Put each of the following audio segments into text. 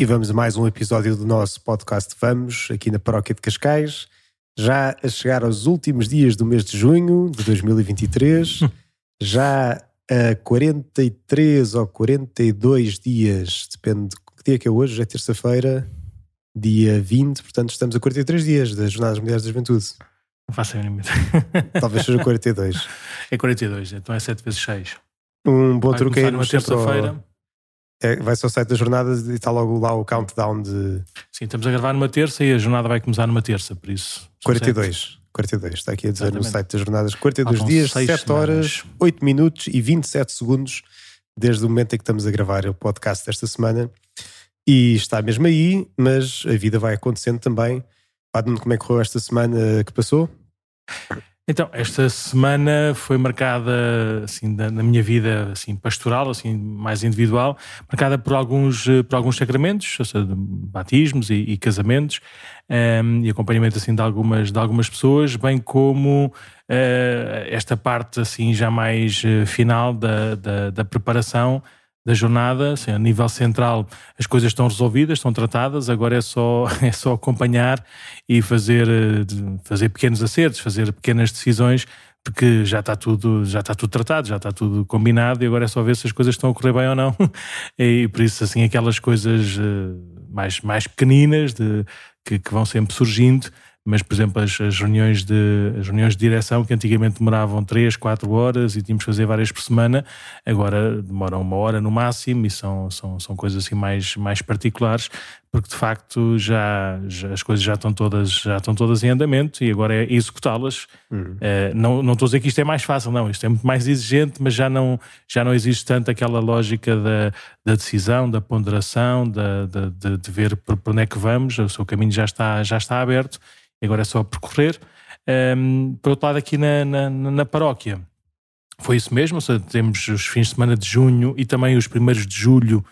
E vamos a mais um episódio do nosso podcast Vamos, aqui na Paróquia de Cascais. Já a chegar aos últimos dias do mês de junho de 2023. já a 43 ou 42 dias, depende de que dia que é hoje, já é terça-feira, dia 20, portanto estamos a 43 dias das Jornadas Mundiais da Juventude. Não faço a mínima. Talvez seja 42. É 42, então é 7 vezes 6. Um bom Vai truque é irmos só- terça-feira. É, vai só ao site das jornadas e está logo lá o countdown de Sim, estamos a gravar numa terça e a jornada vai começar numa terça, por isso. são 42. 42, está aqui a dizer no Exatamente. site das jornadas. 42 Faltam dias, seis 7 horas, semanas. 8 minutos e 27 segundos desde o momento em que estamos a gravar o podcast desta semana. E está mesmo aí, mas a vida vai acontecendo também. Nuno, como é que correu esta semana que passou? Então, esta semana foi marcada, assim, na minha vida, assim, pastoral, assim, mais individual, marcada por alguns, eh, por alguns sacramentos, ou seja, batismos e, e casamentos, ehm, e acompanhamento, assim, de algumas, de algumas pessoas, bem como eh, esta parte, assim, já mais eh, final da, da, da preparação da jornada, assim, a nível central as coisas estão resolvidas, estão tratadas, agora é só, é só acompanhar e fazer, eh, fazer pequenos acertos, fazer pequenas decisões, porque já está tudo, já está tudo tratado, já está tudo combinado e agora é só ver se as coisas estão a correr bem ou não. E por isso, assim, aquelas coisas eh, mais, mais pequeninas de, que, que vão sempre surgindo, mas, por exemplo, as, as reuniões de, as reuniões de direção que antigamente demoravam 3, 4 horas e tínhamos que fazer várias por semana, agora demoram uma hora no máximo e são, são, são coisas assim mais, mais particulares, porque de facto já, já- as coisas já estão todas já estão todas em andamento e agora é executá-las. Eh, não, não estou a dizer que isto é mais fácil, não, isto é muito mais exigente, mas já não, já não existe tanto aquela lógica da, da decisão, da ponderação, da, da- de, de ver por, por onde é que vamos, o seu caminho já está, já está aberto, agora é só percorrer. Ehm, por outro lado, aqui na, na, na paróquia, foi isso mesmo, seja, temos os fins de semana de junho e também os primeiros de julho,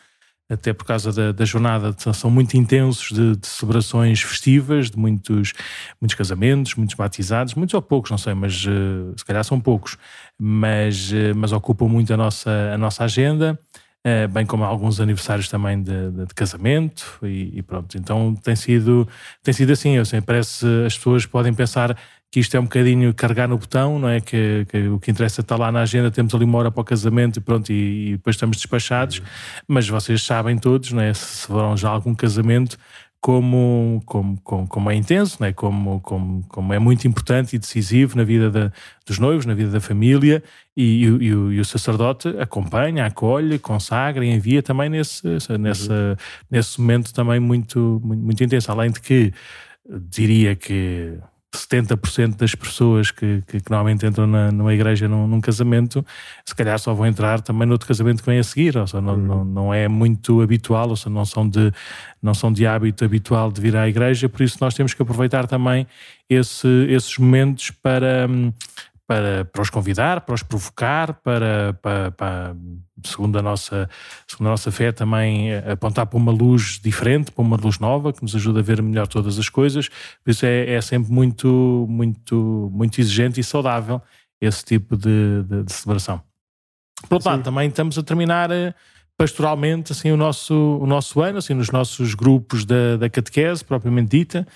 até por causa da, da jornada, são- muito intensos de, de celebrações festivas, de muitos, muitos casamentos, muitos batizados, muitos ou poucos, não sei, mas eh, se calhar são poucos, mas, eh, mas ocupam muito a nossa, a nossa agenda. Eh, bem como alguns aniversários também de, de- de casamento e, e pronto. Então tem sido, tem sido assim. Eu sei, parece as pessoas podem pensar que isto é um bocadinho carregar no botão, não é? Que, que o que interessa está lá na agenda, temos ali uma hora para o casamento e pronto, e, e depois estamos despachados. Mas vocês sabem todos, não é? Se foram já a algum casamento, como, como, como, como é intenso, não é? Como, como, como é muito importante e decisivo na vida da- dos noivos, na vida da família, e, e o- e o, e o sacerdote acompanha, acolhe, consagra e envia também nesse, nessa, nesse momento também muito, muito, muito intenso. Além de que diria que 70% das pessoas que, que, que normalmente entram na, numa igreja num, num casamento, se calhar só vão entrar também no outro casamento que vem a seguir, ou seja, não, não, não é muito habitual, ou seja, não são, de, não são de hábito habitual de vir à igreja, por isso nós temos que aproveitar também esse, esses momentos para, hum, para, para os convidar, para os provocar, para, para, para, segundo, a nossa, segundo a nossa fé, também eh, apontar para uma luz diferente, para uma luz nova, que nos ajuda a ver melhor todas as coisas. Por isso é, é sempre muito, muito, muito exigente e saudável esse tipo de, de, de celebração. Por outro lado, também estamos a terminar eh, pastoralmente assim, o, nosso, o nosso ano, assim, nos nossos grupos da, da catequese, propriamente dita.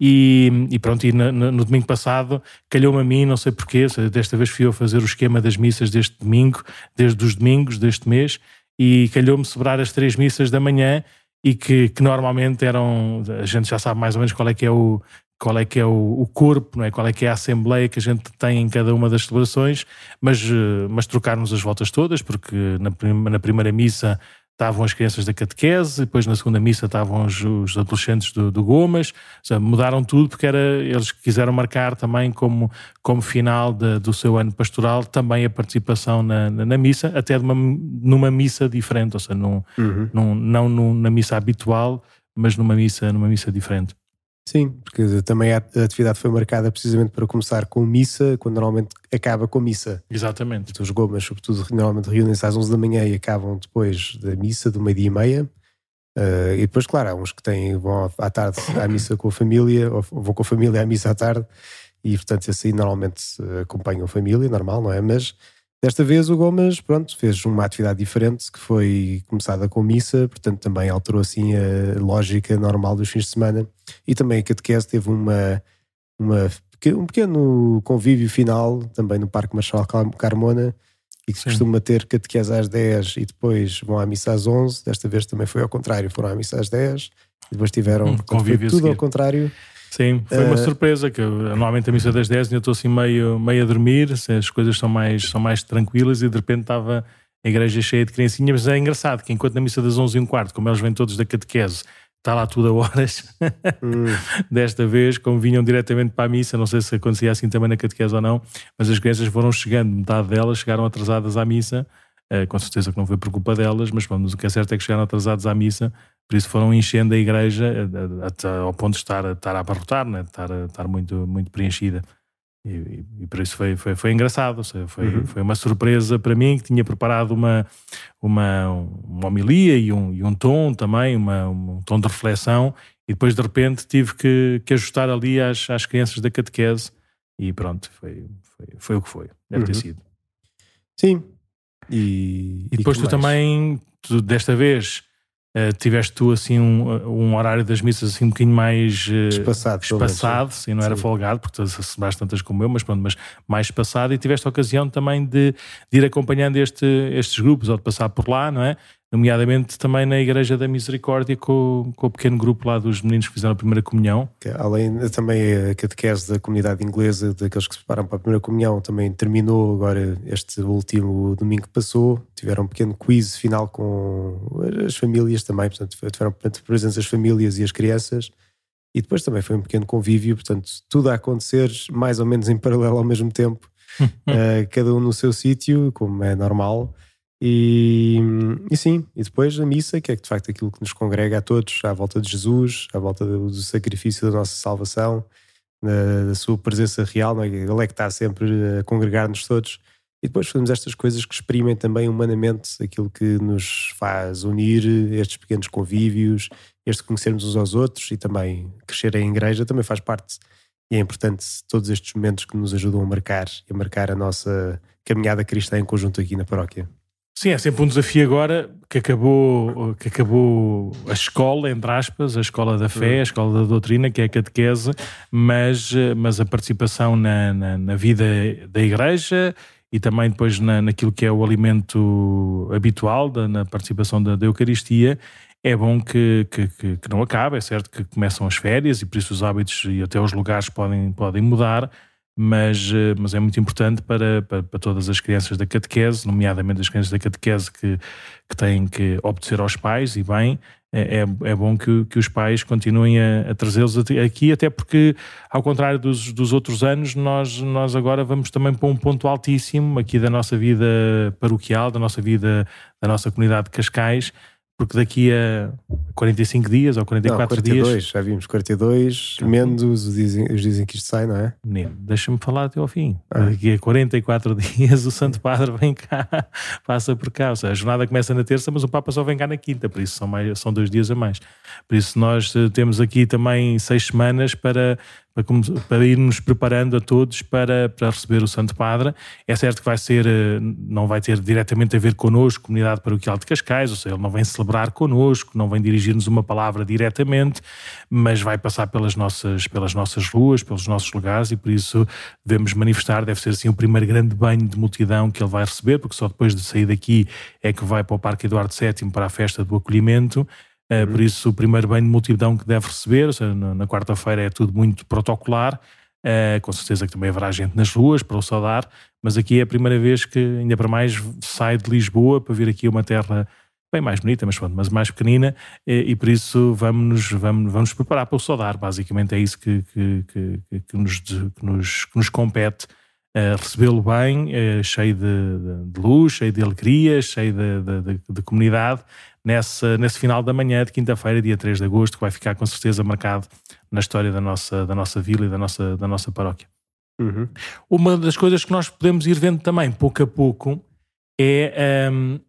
E, e pronto, e no, no- domingo passado calhou-me a mim, não sei porquê, desta vez fui eu fazer o esquema das missas deste domingo, desde os domingos deste mês, e calhou-me celebrar as três missas da manhã e que, que normalmente eram, a gente já sabe mais ou menos qual é que é o qual é que é o, o corpo, não é? qual é que é a assembleia que a gente tem em cada uma das celebrações, mas, eh, mas trocarmos as voltas todas, porque na, na primeira missa estavam as crianças da catequese, depois na segunda missa estavam os, os adolescentes do, do Gomas, seja, mudaram tudo porque era, eles quiseram marcar também como, como final de- do seu ano pastoral também a participação na, na, na missa, até uma, numa missa diferente, ou seja, num, num- não num- na missa habitual, mas numa missa, numa missa diferente. Sim, porque também a atividade foi marcada precisamente para começar com missa, quando normalmente acaba com missa. Exatamente. Os gomas, sobretudo, normalmente reúnem-se às 11 da manhã e acabam depois da missa, do meio-dia e meia. Uh, e depois, claro, há uns que têm, vão à tarde à missa com a família, ou vão com a família à missa à tarde, e portanto, esse aí normalmente acompanham a família, normal, não é? Mas Desta vez o Gomes, pronto, fez uma atividade diferente que foi começada com missa, portanto também alterou assim a lógica normal dos fins de semana. E também a catequese teve uma, uma, um pequeno convívio final também no Parque Marshal Carmona e que se costuma ter catequese às 10 e depois vão à missa às 11, desta vez também foi ao contrário, foram à missa às 10 e depois tiveram um convívio tudo ao contrário Sim, foi uma uh, surpresa que eu, normalmente a missa das 10 eu estou assim meio, meio a dormir, as coisas são mais, são mais tranquilas e de repente estava a igreja cheia de criancinhas, mas é engraçado que enquanto na missa das 11 e um quarto, como eles vêm todos da catequese, está lá tudo a horas, hum. desta vez, como vinham diretamente para a missa, não sei se acontecia assim também na catequese ou não, mas as crianças foram chegando, metade delas chegaram atrasadas à missa, com certeza que não foi por culpa delas, mas bom, o que é certo é que chegaram atrasados à missa, por isso foram enchendo a igreja até ao ponto de estar, estar a abarrotar, né? estar, estar muito, muito preenchida. E, e, por isso foi, foi, foi engraçado, foi, uhum. foi uma surpresa para mim que tinha preparado uma, uma, uma homilia e um, e um tom também, uma, um tom de reflexão, e depois de repente tive que, que ajustar ali às, às crianças da catequese e pronto, foi, foi, foi o que foi, deve uhum. ter sido. Sim. E, e depois tu mais? também, tu, desta vez, Uh, tiveste tu assim um, um, horário das missas assim um bocadinho mais uh, espaçado, espaçado sim, não era sim. folgado, porque tu celebraste tantas como eu, mas pronto, mas mais espaçado e tiveste a ocasião também de, de ir acompanhando este, estes grupos ou de passar por lá, não é? Nomeadamente também na Igreja da Misericórdia com, com o pequeno grupo lá dos meninos que fizeram a primeira comunhão. Além também a catequese da comunidade inglesa, daqueles que se preparam para a primeira comunhão, também terminou agora este último domingo que passou. Tiveram um pequeno quiz final com as famílias também, portanto tiveram presença as famílias e as crianças. E depois também foi um pequeno convívio, portanto tudo a acontecer mais ou menos em paralelo ao mesmo tempo, uh, cada um no seu sítio, como é normal. E, e sim, e depois a missa, que é de facto aquilo que nos congrega a todos, à volta de Jesus, à volta do, sacrifício da nossa salvação, da, sua presença real, é? ele é que está sempre a congregar-nos todos. E depois fazemos estas coisas que exprimem também humanamente aquilo que nos faz unir, estes pequenos convívios, este conhecermos uns aos outros e também crescer em igreja também faz parte. E é importante todos estes momentos que nos ajudam a marcar e a marcar a nossa caminhada cristã em conjunto aqui na paróquia. Sim, é sempre um desafio agora que acabou, que acabou a escola, entre aspas, a escola da fé, a escola da doutrina, que é a catequese, mas, mas a participação na, na, na vida da igreja e também depois na, naquilo que é o alimento habitual, da, na participação da, da Eucaristia, é bom que, que, que, não acabe. É certo que começam as férias e por isso os hábitos e até os lugares podem, podem mudar, mas, eh, mas é muito importante para, para, para, todas as crianças da catequese, nomeadamente as crianças da catequese que, que têm que obedecer aos pais e bem, é, é, é bom que, que os pais continuem a, a trazê-los aqui, até porque, ao contrário dos, dos outros anos, nós, nós agora vamos também para um ponto altíssimo aqui da nossa vida paroquial, da nossa vida, da nossa comunidade de Cascais, porque daqui a 45 dias ou 44 não, 42, dias. Já vimos 42, menos os dizem, os dizem que isto sai, não é? Menino, deixa-me falar até ao fim. Ah. Daqui a 44 dias o Santo Padre vem cá, passa por cá. Ou seja, a jornada começa na terça, mas o Papa só vem cá na quinta, por isso são, mais, são dois dias a mais. Por isso nós eh, temos aqui também seis semanas para para, para irmos preparando a todos para, para receber o Santo Padre. É certo que vai ser, eh, não vai ter diretamente a ver connosco, comunidade paroquial de Cascais, ou seja, ele não vem celebrar connosco, não vem dirigir-nos uma palavra diretamente, mas vai passar pelas nossas, pelas nossas ruas, pelos nossos lugares e por isso devemos manifestar, deve ser assim o primeiro grande banho de multidão que ele vai receber, porque só depois de sair daqui é que vai para o Parque Eduardo VII para a festa do acolhimento Uh, Por isso, o primeiro banho de multidão que deve receber, seja, na, quarta-feira é tudo muito protocolar. Uh, com certeza que também haverá gente nas ruas para o saudar, mas aqui é a primeira vez que, ainda para mais, sai de Lisboa para vir aqui a uma terra bem mais bonita, mas, pronto, mas mais pequenina, e, e por isso vamos, vamos, vamos preparar para o saudar. Basicamente é isso que, que, que, que nos, que, nos, que nos compete. Uh, recebê-lo bem, uh, cheio de, de, de, luz, cheio de alegria, cheio de, de, de comunidade, nessa, nesse final da manhã de quinta-feira, dia 3 de agosto, que vai ficar com certeza marcado na história da nossa, da nossa vila e da nossa, da nossa paróquia. Uhum. Uma das coisas que nós podemos ir vendo também, pouco a pouco, é um,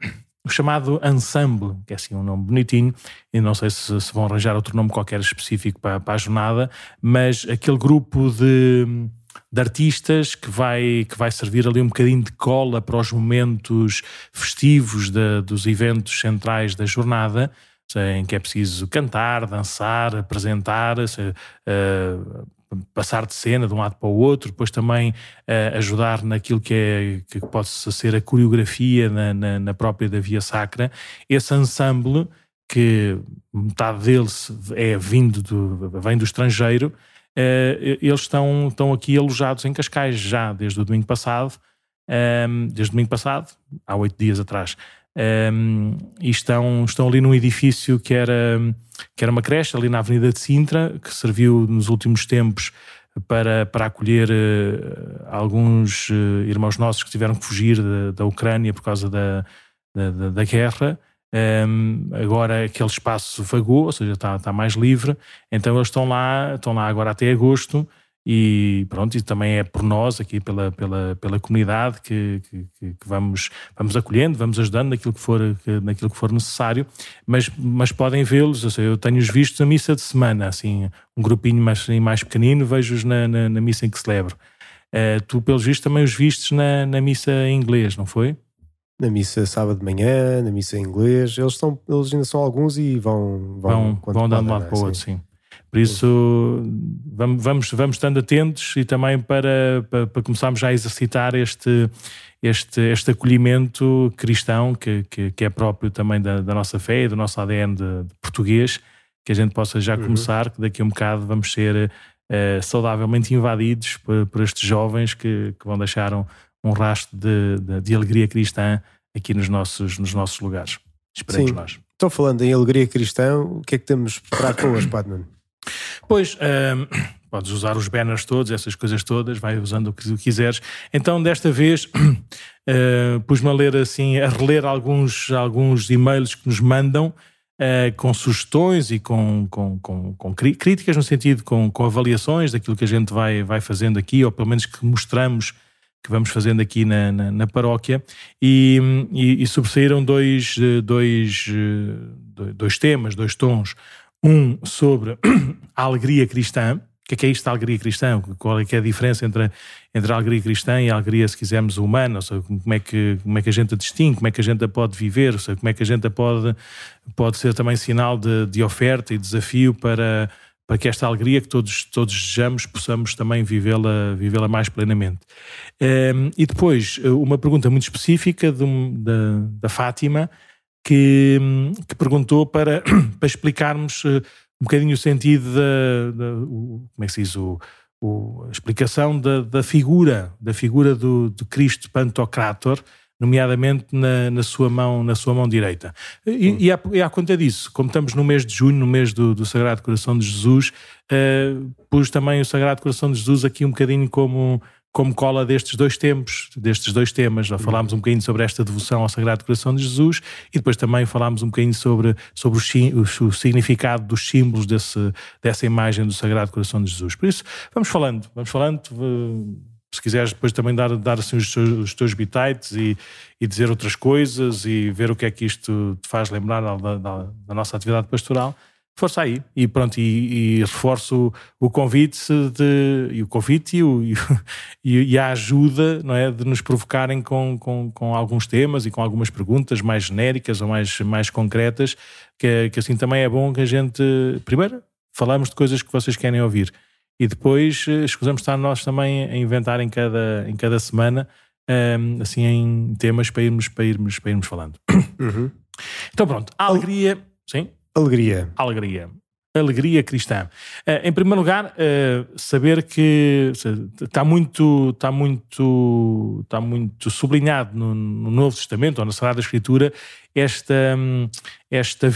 o chamado ensemble, que é assim um nome bonitinho, e não sei se, se vão arranjar outro nome qualquer específico para, para a jornada, mas aquele grupo de de artistas que vai, que vai servir ali um bocadinho de cola para os momentos festivos de, dos eventos centrais da jornada, em que é preciso cantar, dançar, apresentar, uh, passar de cena de um lado para o outro, depois também uh, ajudar naquilo que, é, que pode ser a coreografia na, na, na, própria da Via Sacra. Esse ensemble, que metade deles é vindo do, vem do estrangeiro, uh, eles estão, estão aqui alojados em Cascais já desde o domingo passado, um, ehm, desde o domingo passado, há oito dias atrás. Um, ehm, e estão, estão ali num edifício que era que era uma creche ali na Avenida de Sintra, que serviu nos últimos tempos para, para acolher uh, alguns uh, irmãos nossos que tiveram que fugir da, da Ucrânia por causa da, da, da guerra. Um, agora aquele espaço vagou, ou seja, está, está mais livre, então eles estão lá, estão lá agora até agosto e pronto, e também é por nós aqui pela, pela, pela comunidade que, que, que vamos, vamos acolhendo, vamos ajudando naquilo que for, naquilo que for necessário, mas, mas podem vê-los, eu tenho-os vistos na missa de semana, assim, um grupinho mais, mais pequenino, vejo-os na, na, na, missa em que celebro. Uh, tu, pelos vistos, também os vistes na, na missa em inglês, não foi? Na missa sábado de manhã, na missa em inglês, eles, estão, eles ainda são alguns e vão vão, vão, vão dando de um lado para o outro, sim. Por isso, vamos, vamos, vamos estando atentos e também para, para, para começarmos já a exercitar este, este, este acolhimento cristão que, que, que é próprio também da, da, nossa fé e do nosso ADN de, de português, que a gente possa já uhum. começar, que daqui a um bocado vamos ser uh, saudavelmente invadidos por, por, estes jovens que, que vão deixar um, um rastro de, de, de, alegria cristã aqui nos nossos, nos nossos lugares. Esperemos Sim. nós. Estou falando em alegria cristã, o que é que temos para hoje, Padman? Pois, um, podes usar os banners todos, essas coisas todas, vai usando o que quiseres. Então, desta vez, uh, pus-me a ler assim, a reler alguns, alguns e-mails que nos mandam. Uh, com sugestões e com, com, com, com, críticas, no sentido com, com avaliações daquilo que a gente vai, vai fazendo aqui, ou pelo menos que mostramos que vamos fazendo aqui na, na, na paróquia, e, e, e sobressaíram dois, dois, dois temas, dois tons. Um sobre a alegria cristã. O que é, que é isto da alegria cristã? Qual é que é a diferença entre, entre a alegria cristã e a alegria, se quisermos, humana? Ou seja, como é que, como é que a gente a distingue? Como é que a gente a pode viver? Ou seja, como é que a gente a pode, pode ser também sinal de, de oferta e desafio para, para que esta alegria que todos, todos desejamos possamos também vivê-la vivê mais plenamente. Ehm, e depois, uma pergunta muito específica de, da, da Fátima, que, que perguntou para, para explicarmos eh, um bocadinho o sentido da, da o, como é que se diz, o, o, a explicação da, da figura, da figura do, do Cristo Pantocrator, nomeadamente na, na, sua mão, na sua mão direita. E, e, à, e à conta disso, como estamos no mês de junho, no mês do, do Sagrado Coração de Jesus, uh, pus também o Sagrado Coração de Jesus aqui um bocadinho como como cola destes dois tempos, destes dois temas. Já falámos um bocadinho sobre esta devoção ao Sagrado Coração de Jesus e depois também falámos um bocadinho sobre, sobre o, o, o significado dos símbolos desse, dessa imagem do Sagrado Coração de Jesus. Por isso, vamos falando, vamos falando. Se quiseres depois também dar, dar assim os, teus, os teus bitites e, e dizer outras coisas e ver o que é que isto te faz lembrar da, da, da nossa atividade pastoral, força aí. E pronto, e, e reforço o, convite de, e o convite e, o, e, e, a ajuda não é, de nos provocarem com, com, com alguns temas e com algumas perguntas mais genéricas ou mais, mais concretas, que, que assim também é bom que a gente, primeiro, falamos de coisas que vocês querem ouvir e depois eh, escusamos estar nós também a inventar em cada, em cada semana um, ehm, assim em temas para irmos, para irmos, para irmos falando. Uhum. Então pronto, a alegria, sim? Alegria. Alegria. Alegria cristã. Uh, em primeiro lugar, uh, saber que está muito, está muito, está muito sublinhado no, no, Novo Testamento ou na Sagrada Escritura esta, esta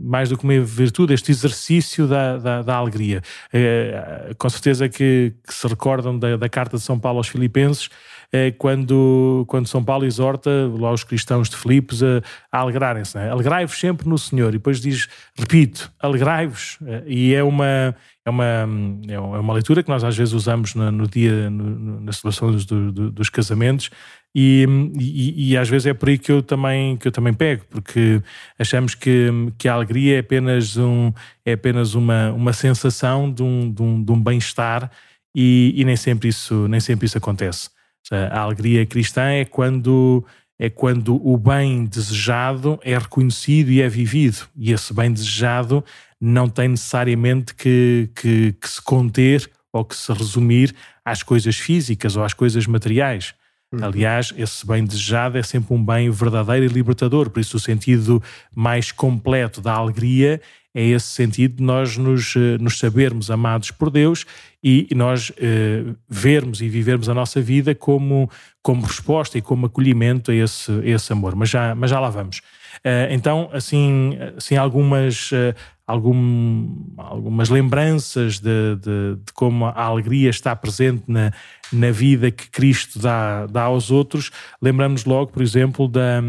mais do que uma virtude, este exercício da, da, da alegria. Uh, com certeza que, que se recordam da, da, carta de São Paulo aos Filipenses, é quando, quando São Paulo exorta lá os cristãos de Filipos a, a alegrarem-se. É? Alegrai-vos sempre no Senhor. E depois diz, repito, alegrai-vos. É, e é uma, é uma, é uma leitura que nós às vezes usamos no, dia, no, na celebração dos, do, dos casamentos. E, e, e, às vezes é por aí que eu também, que eu também pego, porque achamos que, que a alegria é apenas, um, é apenas uma, uma sensação de um, de um, um bem-estar e, e nem, sempre isso, nem sempre isso acontece. A alegria cristã é quando é quando o bem desejado é reconhecido e é vivido. E esse bem desejado não tem necessariamente que, que, que se conter ou que se resumir às coisas físicas ou às coisas materiais. Uhum. Aliás, esse bem desejado é sempre um bem verdadeiro e libertador, por isso o sentido mais completo da alegria é esse sentido de nós nos, eh, nos sabermos amados por Deus e, nós eh, vermos e vivermos a nossa vida como, como resposta e como acolhimento a esse, a esse amor. Mas já, mas já lá vamos. Uh, então, assim, assim algumas, uh, algum, algumas lembranças de, de, de, como a alegria está presente na, na vida que Cristo dá, dá aos outros. Lembramos logo, por exemplo, da,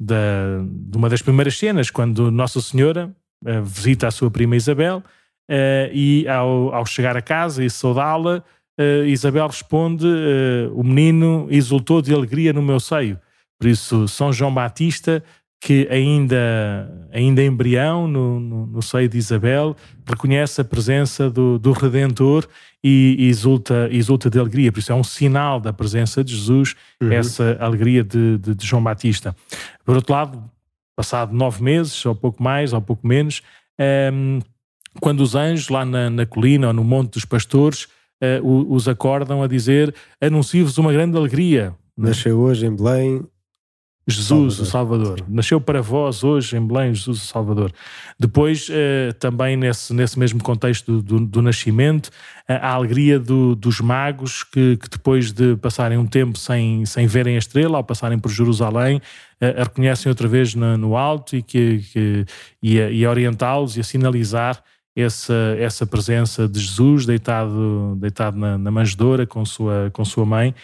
da, de uma das primeiras cenas, quando Nossa Senhora uh, visita a sua prima Isabel uh, e ao, ao, chegar a casa e saudá-la, uh, Isabel responde: O menino exultou de alegria no meu seio. Por isso, São João Batista que ainda, ainda embrião no, no, no, seio de Isabel, reconhece a presença do, do Redentor e, e exulta, exulta de alegria. Por isso é um sinal da presença de Jesus, uhum. essa alegria de, de, de, João Batista. Por outro lado, passado nove meses, ou pouco mais, ou pouco menos, um, ehm, quando os anjos lá na, na, colina ou no Monte dos Pastores uh, os acordam a dizer: Anuncio-vos uma grande alegria. Nasceu hoje em Belém Jesus, Salvador. o Salvador. Nasceu para vós hoje em Belém, Jesus, o Salvador. Depois, eh, também nesse, nesse mesmo contexto do, do, do nascimento, a alegria do, dos magos que, que, depois de passarem um tempo sem, sem verem a estrela, ao passarem por Jerusalém, a reconhecem outra vez no, no alto e, que, que, e a, e a orientá-los e a sinalizar essa, essa presença de Jesus deitado, deitado na, na manjedoura com sua, com sua mãe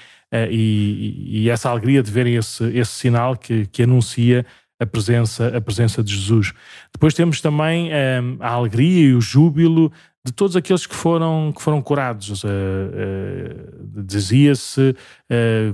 e, e, essa alegria de verem esse, esse sinal que, que anuncia a presença, a presença de Jesus. Depois temos também um, eh, a alegria e o júbilo de todos aqueles que foram, que foram curados. Uh, uh, Dizia-se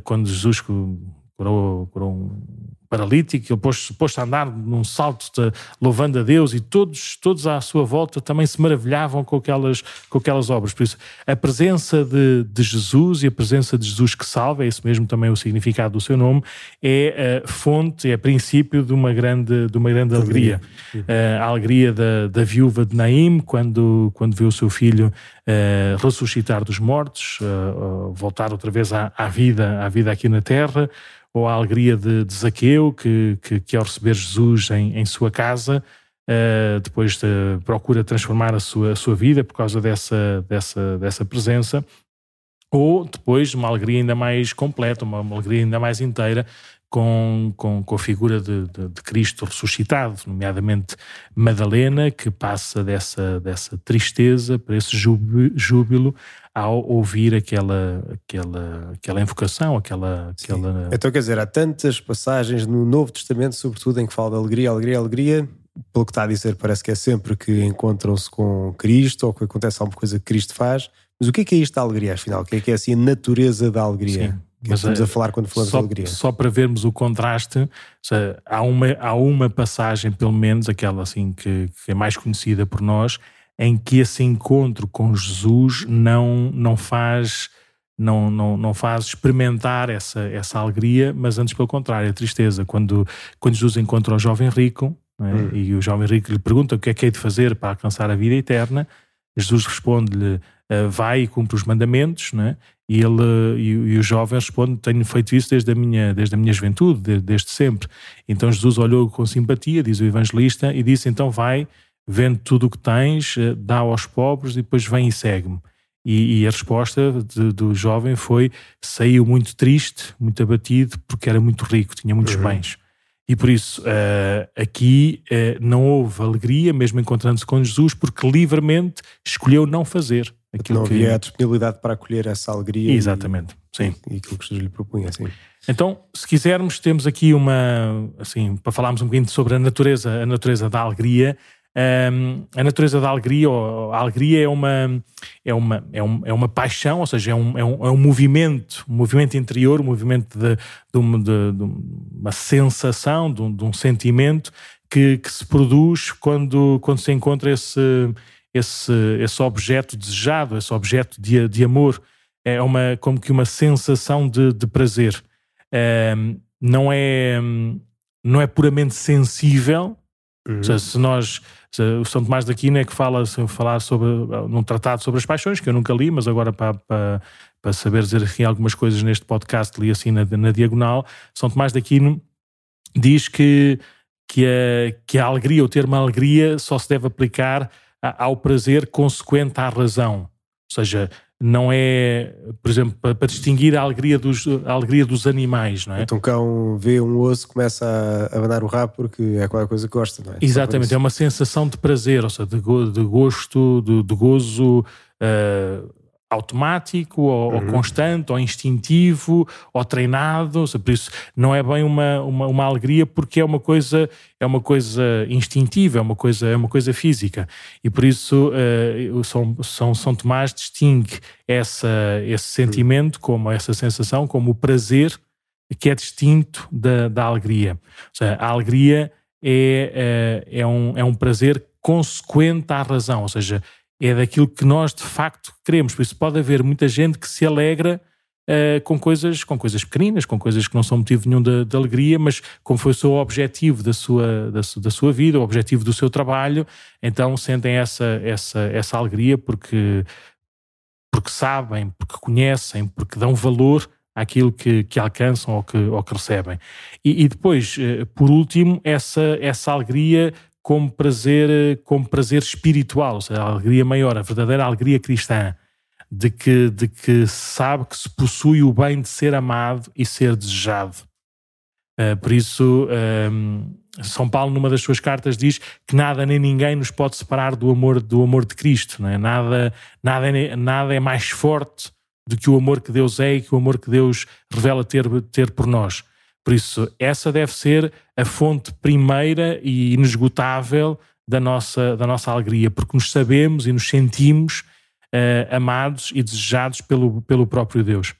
quando Jesus curou, curou um paralítico, ele pôs-se pôs a andar num salto de, louvando a Deus e todos, todos à sua volta também se maravilhavam com aquelas, com aquelas obras. Por isso, a presença de, de Jesus e a presença de Jesus que salva, é esse mesmo também o significado do seu nome, é a fonte, é princípio de uma grande, de uma grande alegria. alegria. A alegria da, da viúva de Naim, quando, quando viu o seu filho uh, ressuscitar dos mortos, uh, uh, voltar outra vez à, à, vida, à vida aqui na terra, ou a alegria de, de Zaqueu, que, que, que, ao receber Jesus em, em sua casa, uh, depois de, procura transformar a sua, a sua vida por causa dessa, dessa, dessa presença, ou depois uma alegria ainda mais completa, uma, uma alegria ainda mais inteira, com, com, com a figura de, de, de, Cristo ressuscitado, nomeadamente Madalena, que passa dessa, dessa tristeza para esse júbilo ao ouvir aquela, aquela, aquela invocação, aquela, aquela... Então, quer dizer, há tantas passagens no Novo Testamento, sobretudo, em que fala de alegria, alegria, alegria. Pelo que está a dizer, parece que é sempre que encontram-se com Cristo ou que acontece alguma coisa que Cristo faz. Mas o que é que é isto da alegria, afinal? O que é que é assim a natureza da alegria? Sim. Que mas estamos a eh, falar quando falamos só, de alegria. Só para vermos o contraste, seja, há, uma, há uma passagem, pelo menos aquela assim que, que é mais conhecida por nós, em que esse encontro com Jesus não, não faz não, não, não faz experimentar essa, essa alegria, mas antes pelo contrário, a tristeza. Quando, quando Jesus encontra o jovem rico é? hum. e o jovem rico lhe pergunta o que é que é de fazer para alcançar a vida eterna, Jesus responde-lhe: vai e cumpre os mandamentos, é? e, ele, e, e, o jovem responde: tenho feito isso desde a minha, desde a minha juventude, desde, desde sempre. Então Jesus olhou com simpatia, diz o evangelista, e disse: então vai vende tudo o que tens, eh, dá aos pobres e depois vem e segue-me. E, e, a resposta de, do jovem foi: saiu muito triste, muito abatido, porque era muito rico, tinha muitos uhum. bens. E por isso, uh, aqui uh, não houve alegria, mesmo encontrando-se com Jesus, porque livremente escolheu não fazer aquilo não que. Não havia a disponibilidade para acolher essa alegria. Exatamente, e, sim. E aquilo que Jesus lhe propunha, sim. Então, se quisermos, temos aqui uma, assim, para falarmos um bocadinho sobre a natureza, a natureza da alegria, um, a natureza da alegria, ou a alegria é uma, é uma, é, um, é uma paixão, ou seja, é um, é um, é um movimento, um movimento interior, um movimento de, de, uma, de, de uma sensação, de um, de um sentimento que, que, se produz quando, quando se encontra esse, esse, esse objeto desejado, esse objeto de, de amor, é uma, como que uma sensação de, de prazer. É, não, é, não é puramente sensível. Uhum. Se nós. Se, o São Tomás de Aquino é que fala falar sobre num tratado sobre as paixões, que eu nunca li, mas agora para, para, para saber dizer aqui algumas coisas neste podcast, li assim na, na diagonal. São Tomás de Aquino diz que, que, a, que a alegria, o termo alegria, só se deve aplicar ao prazer consequente à razão. Ou seja, não é, por exemplo, para, para, distinguir a alegria, dos, a alegria dos animais, não é? Então um cão vê um osso, começa a abanar o rabo porque é qualquer coisa que gosta, não é? Exatamente, é uma sensação de prazer, ou seja, de, de gosto, de, de gozo uh, automático, ou, uhum. ou, constante, ou instintivo, ou treinado. Por isso, não é bem uma, uma, uma, alegria porque é uma coisa é uma coisa instintiva, é uma coisa é uma coisa física. E por isso uh, São, São, São Tomás distingue essa, esse sentimento uhum. como essa sensação como o prazer que é distinto da, da alegria. Ou seja, a alegria é, é, é, um, é um prazer consequente à razão, ou seja, é daquilo que nós de facto queremos. Por isso pode haver muita gente que se alegra uh, com, coisas, com coisas pequeninas, com coisas que não são motivo nenhum de, de alegria, mas como foi o seu objetivo da sua, da, da, sua vida, o objetivo do seu trabalho, então sentem essa, essa, essa alegria porque, porque sabem, porque conhecem, porque dão valor àquilo que, que alcançam ou que, ou que recebem. E, e depois, uh, por último, essa, essa alegria como prazer, como prazer espiritual, ou seja, a alegria maior, a verdadeira alegria cristã, de que, de que sabe que se possui o bem de ser amado e ser desejado. Uh, por isso, um, São Paulo, numa das suas cartas, diz que nada nem ninguém nos pode separar do amor, do amor de Cristo. Não é? nada, nada, é, nada é mais forte do que o amor que Deus é e que o amor que Deus revela ter, ter por nós. Por isso, essa deve ser a fonte primeira e inesgotável da nossa, da nossa alegria, porque nos sabemos e nos sentimos uh, amados e desejados pelo, pelo próprio Deus.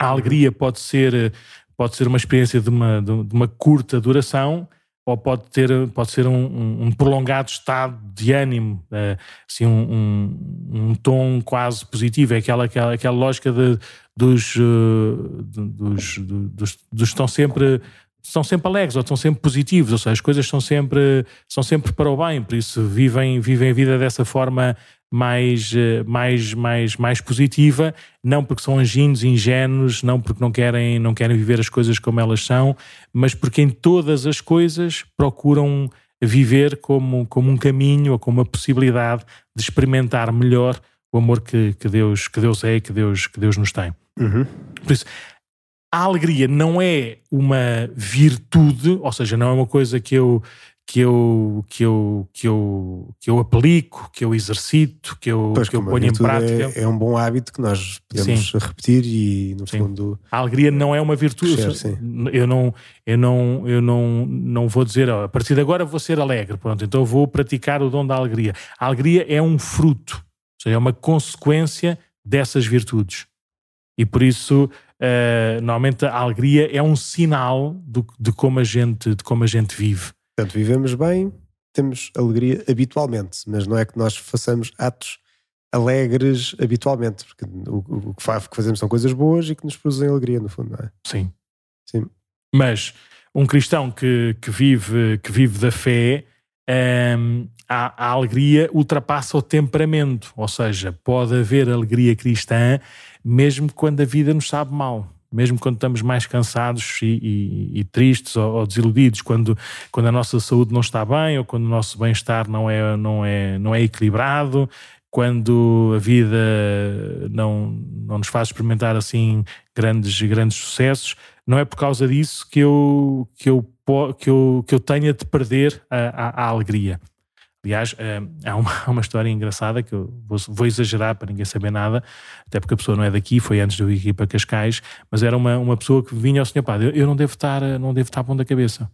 A alegria pode ser, pode ser uma experiência de uma, de uma curta duração, ou pode ter pode ser um, um prolongado estado de ânimo, uh, assim, um, um, um, tom quase positivo. É aquela, aquela, aquela lógica de, dos, uh, dos, dos, dos, estão sempre são sempre alegres ou estão sempre positivos, ou seja, as coisas são sempre, são sempre para o bem, por isso vivem, vivem a vida dessa forma mais, eh, mais, mais, mais positiva, não porque são anjinhos, ingênuos, não porque não querem, não querem viver as coisas como elas são, mas porque em todas as coisas procuram viver como, como um caminho ou como uma possibilidade de experimentar melhor o amor que, que, Deus, que Deus é e que Deus, que Deus nos tem. Uhum. Por isso, a alegria não é uma virtude, ou seja, não é uma coisa que eu que eu que eu que eu que eu aplico, que eu exercito, que eu pois, que eu ponho em prática. É, é, um bom hábito que nós podemos sim. repetir e no sim. fundo a alegria não é uma virtude. Crescer, eu não eu não eu não não vou dizer a partir de agora vou ser alegre, pronto, então vou praticar o dom da alegria. A alegria é um fruto, ou seja, é uma consequência dessas virtudes. E por isso, uh, normalmente a alegria é um sinal do, de como a gente de como a gente vive. Portanto, vivemos bem, temos alegria habitualmente, mas não é que nós façamos atos alegres habitualmente, porque o, o que fazemos são coisas boas e que nos produzem alegria, no fundo, não é? Sim. Sim. Mas um cristão que, que, vive, que vive da fé, um, a, a, alegria ultrapassa o temperamento, ou seja, pode haver alegria cristã mesmo quando a vida nos sabe mal mesmo quando estamos mais cansados e, e, e tristes ou, ou, desiludidos, quando, quando a nossa saúde não está bem ou quando o nosso bem-estar não é, não, é, não é equilibrado, quando a vida não, não nos faz experimentar assim grandes, grandes sucessos, não é por causa disso que eu, que eu, que eu, que eu tenha de perder a, a, a alegria. Aliás, eh, há uma, uma história engraçada que eu vou, vou, exagerar para ninguém saber nada, até porque a pessoa não é daqui, foi antes de eu ir para Cascais, mas era uma, uma pessoa que vinha ao Senhor Padre, eu, eu não devo estar, não devo estar bom da cabeça,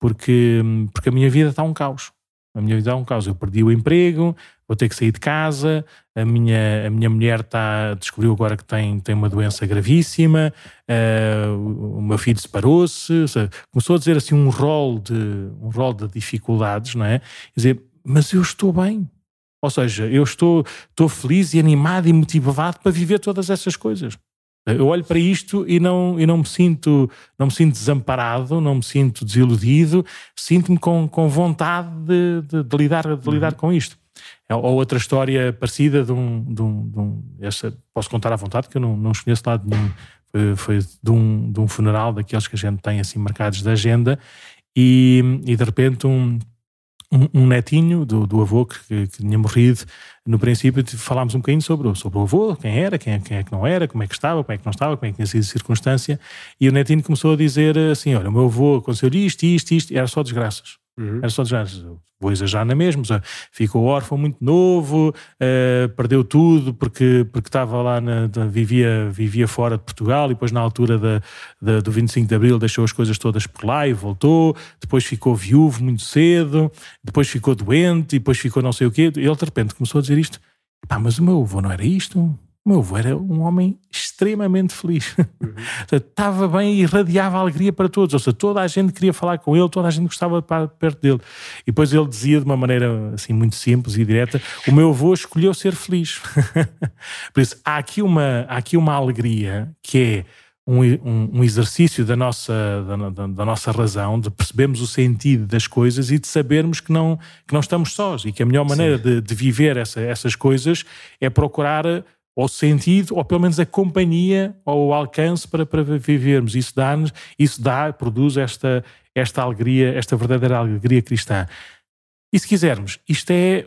porque, porque a minha vida está um caos. A minha vida está um caos. Eu perdi o emprego, vou ter que sair de casa, a minha, a minha mulher está, descobriu agora que tem, tem uma doença gravíssima, uh, o meu filho separou-se, começou a dizer assim um rol de, um rol de dificuldades, não é? Quer dizer, mas eu estou bem. Ou seja, eu estou, estou feliz e animado e motivado para viver todas essas coisas. Eu olho para isto e não, e não me sinto não me sinto desamparado, não me sinto desiludido, sinto-me com, com vontade de, de, de lidar, de lidar uhum. com isto. É, ou outra história parecida de um. De um, de um essa, posso contar à vontade, que eu não, não conheço lado nenhum. Foi, foi de, um, de um funeral daqueles que a gente tem assim marcados de agenda, e, e de repente um, um, um netinho do, do avô que, que, tinha morrido, no princípio falámos um bocadinho sobre, sobre o avô, quem era, quem, quem é que não era, como é que estava, como é que não estava, como é que tinha sido a circunstância, e o netinho começou a dizer assim, olha, o meu avô aconteceu isto, isto, isto, era só desgraças. Uhum. Era só desgraças vou exagerar na mesma, ficou órfão muito novo, uh, perdeu tudo porque, porque estava lá, na, vivia, vivia fora de Portugal e depois na altura da, da, do 25 de Abril deixou as coisas todas por lá e voltou, depois ficou viúvo muito cedo, depois ficou doente e depois ficou não sei o quê, e ele de repente começou a dizer isto, pá, mas o meu avô não era isto, o meu avô era um homem extremamente feliz. Uhum. Estava bem e irradiava alegria para todos. Ou seja, toda a gente queria falar com ele, toda a gente gostava de estar perto dele. E depois ele dizia de uma maneira assim muito simples e direta: O meu avô escolheu ser feliz. Por isso, há aqui uma, há aqui uma alegria que é um, um, um exercício da nossa, da, da, nossa razão, de percebermos o sentido das coisas e de sabermos que não, que não estamos sós e que a melhor maneira de, de, viver essa, essas coisas é procurar ou sentido, ou pelo menos a companhia ou o alcance para, para vivermos. Isso dá-nos, isso dá, produz esta, esta alegria, esta verdadeira alegria cristã. E se quisermos, isto é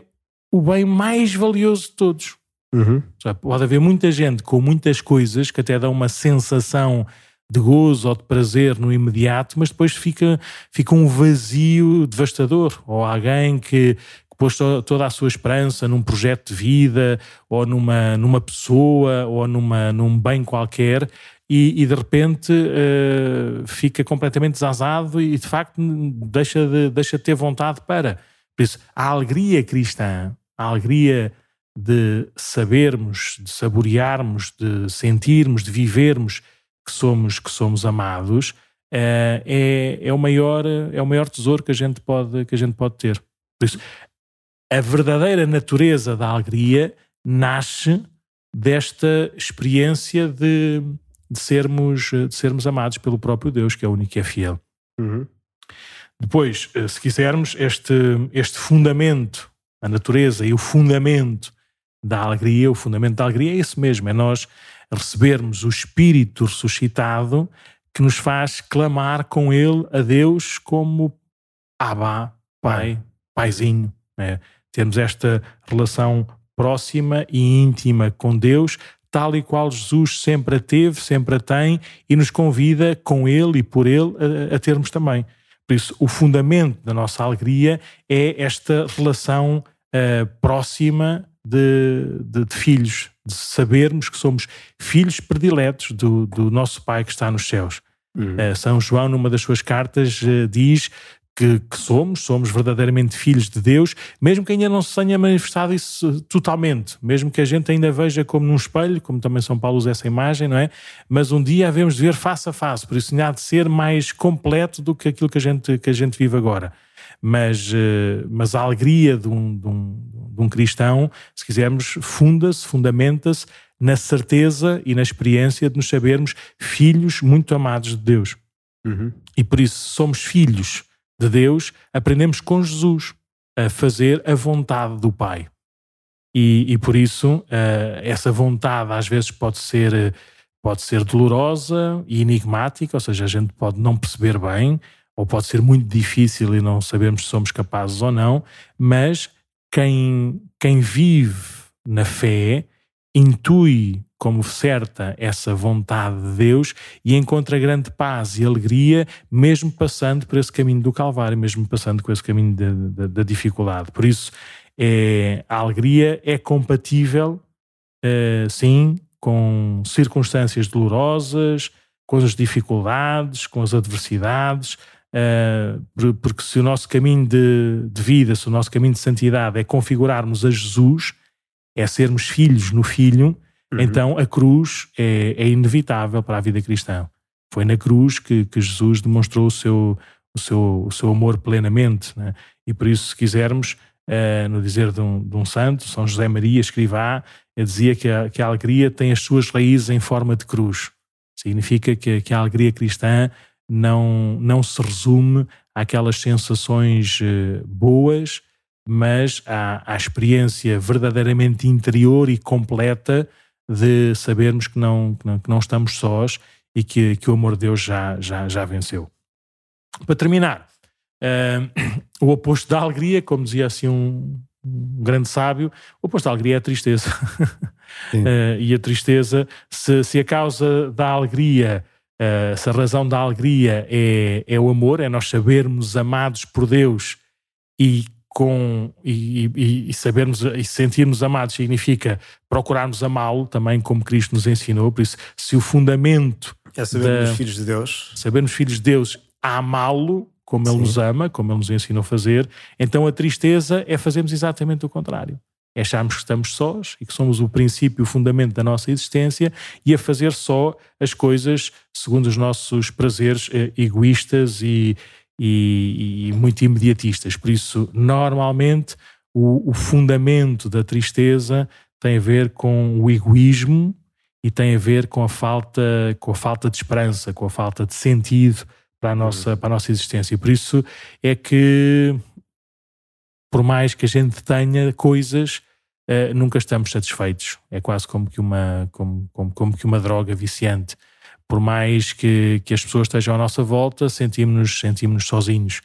o bem mais valioso de todos. Uhum. Pode haver muita gente com muitas coisas que até dão uma sensação de gozo ou de prazer no imediato, mas depois fica, fica um vazio devastador. Ou alguém que, pôs toda a sua esperança num projeto de vida ou numa, numa pessoa ou numa, num bem qualquer e, e de repente uh, fica completamente desazado e de facto deixa de, deixa de ter vontade para. Por isso, a alegria cristã, a alegria de sabermos, de saborearmos, de sentirmos, de vivermos que somos, que somos amados, uh, é, é, o maior, é o maior tesouro que a gente pode, que a gente pode ter. Por isso, a verdadeira natureza da alegria nasce desta experiência de, de, sermos, de sermos amados pelo próprio Deus, que é o único que é fiel. Uhum. Depois, eh, se quisermos, este, este fundamento, a natureza e o fundamento da alegria, o fundamento da alegria é esse mesmo, é nós recebermos o Espírito ressuscitado que nos faz clamar com ele a Deus como Abba, Pai, Paizinho. Né? Termos esta relação próxima e íntima com Deus, tal e qual Jesus sempre a teve, sempre a tem e nos convida com Ele e por Ele a, a termos também. Por isso, o fundamento da nossa alegria é esta relação uh, próxima de, de, de, filhos, de sabermos que somos filhos prediletos do, do nosso Pai que está nos céus. Uhum. Uh, São João, numa das suas cartas, uh, diz que, que, somos, somos verdadeiramente filhos de Deus, mesmo que ainda não se tenha manifestado isso totalmente, mesmo que a gente ainda veja como num espelho, como também São Paulo usa essa imagem, não é? Mas um dia havemos de ver face a face, por isso há de ser mais completo do que aquilo que a gente, que a gente vive agora. Mas, eh, mas a alegria de um, de, um, de um cristão, se quisermos, funda-se, fundamenta-se na certeza e na experiência de nos sabermos filhos muito amados de Deus. Uhum. E por isso somos filhos de Deus, aprendemos com Jesus a fazer a vontade do Pai. E, e por isso, uh, essa vontade às vezes pode ser, pode ser dolorosa e enigmática, ou seja, a gente pode não perceber bem, ou pode ser muito difícil e não sabemos se somos capazes ou não, mas quem, quem vive na fé intui como certa essa vontade de Deus e encontra grande paz e alegria, mesmo passando por esse caminho do Calvário, mesmo passando por esse caminho da dificuldade. Por isso, é, a alegria é compatível, é, sim, com circunstâncias dolorosas, com as dificuldades, com as adversidades, é, porque se o nosso caminho de, de vida, se o nosso caminho de santidade é configurarmos a Jesus, é sermos filhos no Filho, uhum. então a cruz é, é, inevitável para a vida cristã. Foi na cruz que, que Jesus demonstrou o seu, o seu, o seu amor plenamente. Né? E por isso, se quisermos, uh, no dizer de um, de um, santo, São José Maria Escrivá, dizia que a, que a alegria tem as suas raízes em forma de cruz. Significa que, que a alegria cristã não, não se resume àquelas sensações uh, boas, mas à, à experiência verdadeiramente interior e completa de sabermos que não, que não, que não estamos sós e que, que o amor de Deus já, já, já venceu. Para terminar, uh, o oposto da alegria, como dizia assim um, um grande sábio, o oposto da alegria é a tristeza. uh, e a tristeza, se, se a causa da alegria, uh, se a razão da alegria é, é o amor, é nós sabermos amados por Deus e com e, e, e, sabermos e sentirmos amados significa procurarmos amá-lo também como Cristo nos ensinou. Por isso, se o fundamento é sabermos da, filhos de Deus, sabermos filhos de Deus, amá-lo como Sim. Ele nos ama, como Ele nos ensinou a fazer, então a tristeza é fazermos exatamente o contrário. É acharmos que estamos sós e que somos o princípio o fundamento da nossa existência e a fazer só as coisas segundo os nossos prazeres eh, egoístas e, e, e muito imediatistas. Por isso, normalmente, o, o, fundamento da tristeza tem a ver com o egoísmo e tem a ver com a falta, com a falta de esperança, com a falta de sentido para a nossa, uhum. para a nossa existência. E por isso é que, por mais que a gente tenha coisas, uh, nunca estamos satisfeitos. É quase como que uma, como, como, como que uma droga viciante por mais que, que as pessoas estejam à nossa volta, sentimos-nos sentimos sozinhos,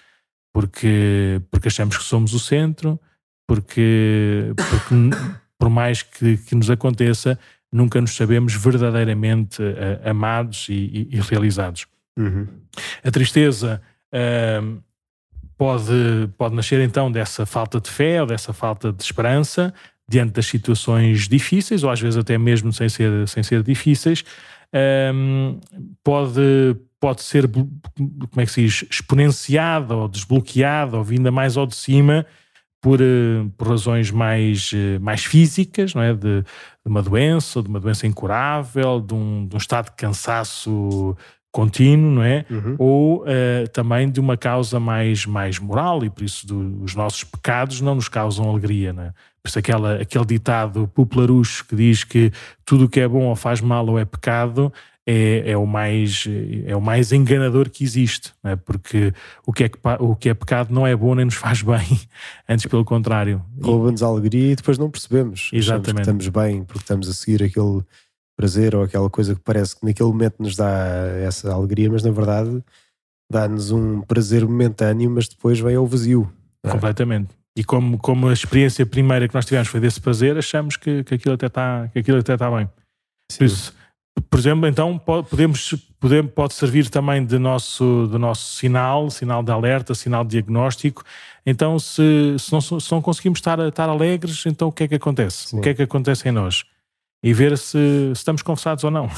porque, porque achamos que somos o centro, porque, porque por mais que, que, nos aconteça, nunca nos sabemos verdadeiramente uh, amados e, e, e realizados. Uhum. A tristeza uh, pode, pode nascer então dessa falta de fé ou dessa falta de esperança diante das situações difíceis, ou às vezes até mesmo sem ser, sem ser difíceis, um, pode, pode ser, como é que se diz, exponenciada ou desbloqueada ou vinda mais ao de cima por, eh, por razões mais, eh, mais físicas, não é? De, de uma doença, de uma doença incurável, de um, de um estado de cansaço contínuo, não é? Uhum. Ou uh, também de uma causa mais, mais moral e por isso do, os nossos pecados não nos causam alegria, não é? Por isso aquela, aquele ditado popularucho que diz que tudo o que é bom ou faz mal ou é pecado é, é, o, mais, é o mais enganador que existe, é? porque o que, é, o que é pecado não é bom nem nos faz bem, antes pelo contrário. Rouba-nos alegria e depois não percebemos. Exatamente. estamos bem porque estamos a seguir aquele prazer ou aquela coisa que parece que naquele momento nos dá essa alegria, mas na verdade dá-nos um prazer momentâneo, mas depois vem ao vazio. É? Completamente. E como, como a experiência primeira que nós tivemos foi desse prazer, achamos que, que aquilo até está que aquilo até está bem. Por, isso, por exemplo, então podemos, podemos, pode servir também de nosso, de nosso sinal, sinal de alerta, sinal de diagnóstico. Então, se, se, não, se não conseguimos estar, estar alegres, então o que é que acontece? Sim. O que é que acontece em nós? E ver se, se estamos confessados ou não.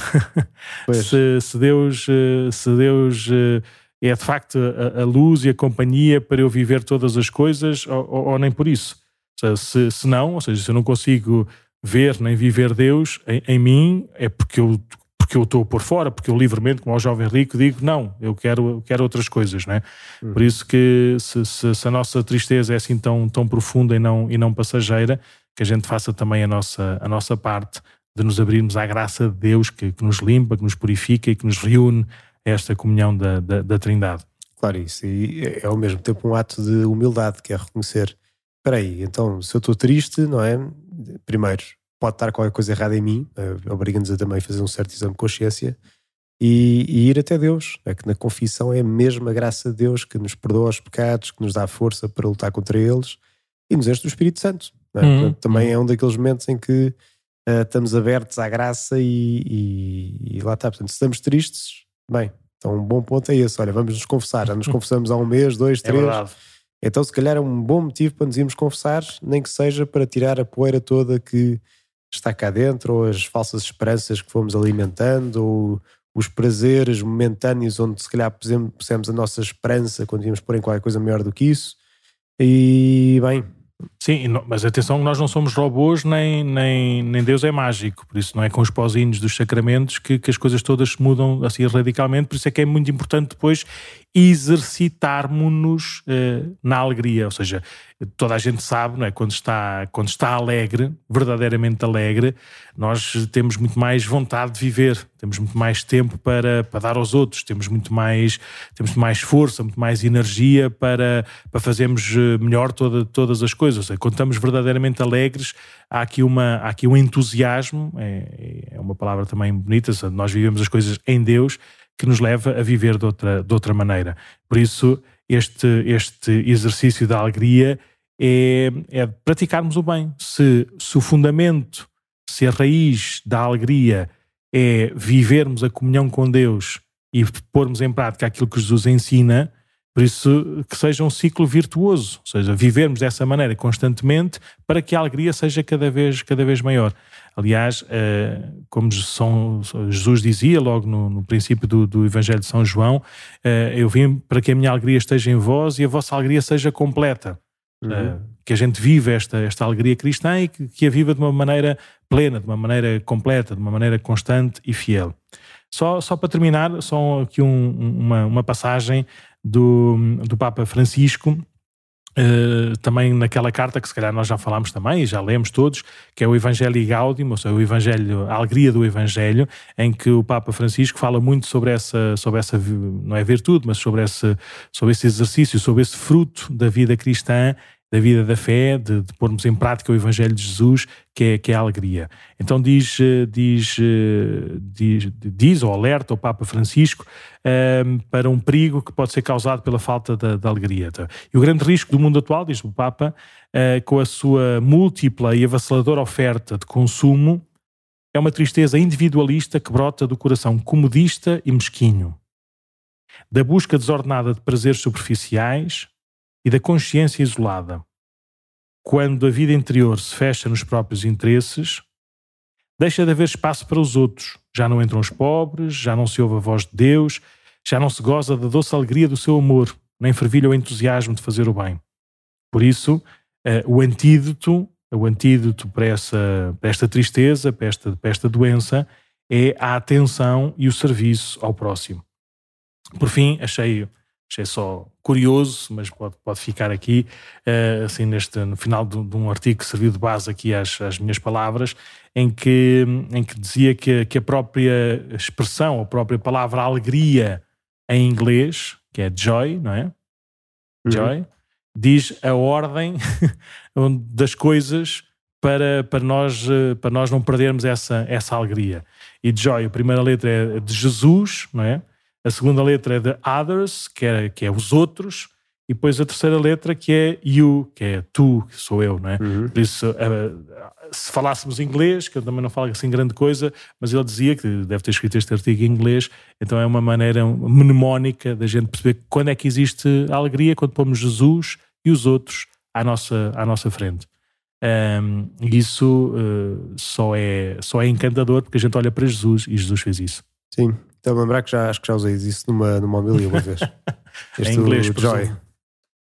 se, se, Deus, eh, se Deus eh, é de facto a, a, luz e a companhia para eu viver todas as coisas, ou, ou, ou nem por isso. Seja, se, se, não, ou seja, se eu não consigo ver nem viver Deus em, em mim, é porque eu porque eu estou por fora, porque eu livremente, como ao jovem rico, digo não, eu quero, quero outras coisas, não é? Uhum. Por isso que se, se, se, a nossa tristeza é assim tão, tão profunda e não, e não passageira, que a gente faça também a nossa, a nossa parte de nos abrirmos à graça de Deus que, que nos limpa, que nos purifica e que nos reúne esta comunhão da, da, da Trindade. Claro, isso. E é ao mesmo tempo um ato de humildade, que é reconhecer: espera aí, então se eu estou triste, não é? Primeiro, pode estar qualquer coisa errada em mim, uh, obriga-nos a também fazer um certo exame de consciência e, e, ir até Deus. É que na confissão é a mesma graça de Deus que nos perdoa os pecados, que nos dá força para lutar contra eles e nos enche do Espírito Santo. É? Uhum. Portanto, também uhum. é um daqueles momentos em que uh, estamos abertos à graça e, e, e lá está. Portanto, se estamos tristes, Bem, então um bom ponto é esse. Olha, vamos nos confessar. Já nos confessamos há um mês, dois, é três. É então, se calhar é um bom motivo para nos irmos confessar, nem que seja para tirar a poeira toda que está cá dentro, ou as falsas esperanças que fomos alimentando, ou os prazeres momentâneos onde se calhar pusemos a nossa esperança quando íamos pôr em qualquer coisa melhor do que isso. E bem, Sim, mas atenção, nós não somos robôs nem, nem, nem Deus é mágico, por isso não é com os pozinhos dos sacramentos que, que as coisas todas mudam assim radicalmente, por isso é que é muito importante depois exercitarmos-nos uh, na alegria, ou seja, toda a gente sabe, não é? Quando está, quando está alegre, verdadeiramente alegre, nós temos muito mais vontade de viver, temos muito mais tempo para, para dar aos outros, temos muito mais, temos mais força, muito mais energia para, para fazermos eh, melhor toda, todas as coisas. Seja, quando estamos verdadeiramente alegres, há aqui, uma, há aqui um entusiasmo, é, é uma palavra também bonita, nós vivemos as coisas em Deus que nos leva a viver de outra, de outra maneira. Por isso, este, este exercício da alegria é, é praticarmos o bem. Se, se o fundamento, se a raiz da alegria é vivermos a comunhão com Deus e pormos em prática aquilo que Jesus ensina, por isso que seja um ciclo virtuoso, ou seja, vivermos dessa maneira constantemente para que a alegria seja cada vez, cada vez maior. Aliás, eh, como São Jesus dizia logo no, no princípio do, do, Evangelho de São João, eh, eu vim para que a minha alegria esteja em vós e a vossa alegria seja completa. Uhum. Eh, que a gente viva esta, esta alegria cristã e que, que, a viva de uma maneira plena, de uma maneira completa, de uma maneira constante e fiel. Só, só para terminar, só aqui um, uma, uma passagem do, do Papa Francisco, Uh, também naquela carta que se calhar nós já falámos também e já lemos todos, que é o Evangelho Gaudium, ou seja, o Evangelho, a alegria do Evangelho, em que o Papa Francisco fala muito sobre essa, sobre essa não é virtude, mas sobre esse, sobre esse exercício, sobre esse fruto da vida cristã da vida da fé, de, de, pormos em prática o Evangelho de Jesus, que é, que é a alegria. Então diz, eh, diz, eh, diz, diz ou alerta o Papa Francisco um, ehm, para um perigo que pode ser causado pela falta da, da alegria. E o grande risco do mundo atual, diz o Papa, uh, com a sua múltipla e avassaladora oferta de consumo, é uma tristeza individualista que brota do coração comodista e mesquinho, da busca desordenada de prazeres superficiais, e da consciência isolada. Quando a vida interior se fecha nos próprios interesses, deixa de haver espaço para os outros. Já não entram os pobres, já não se ouve a voz de Deus, já não se goza da doce alegria do seu amor, nem fervilha o entusiasmo de fazer o bem. Por isso, uh, o antídoto, o antídoto para, essa, para esta tristeza, para esta, para esta doença, é a atenção e o serviço ao próximo. Por fim, achei achei só curioso, mas pode, pode ficar aqui, uh, assim, neste, no final de, de, um artigo que serviu de base aqui às, às minhas palavras, em que, em que dizia que, que a própria expressão, a própria palavra alegria em inglês, que é joy, não é? Uhum. Joy, diz a ordem das coisas para, para, nós, eh, para nós não perdermos essa, essa alegria. E joy, a primeira letra é de Jesus, não é? A segunda letra é de others, que é, que é os outros, e depois a terceira letra que é you, que é tu, que sou eu, não é? Uhum. Por isso, uh, se falássemos inglês, que eu também não falo assim grande coisa, mas ele dizia que deve ter escrito este artigo em inglês, então é uma maneira mnemónica da gente perceber quando é que existe a alegria, quando pomos Jesus e os outros à nossa, à nossa frente. Um, isso uh, só, é, só é encantador porque a gente olha para Jesus e Jesus fez isso. Sim, então lembrar que já, acho que já usei isso numa, numa homilia uma vez. Este em inglês, Joy.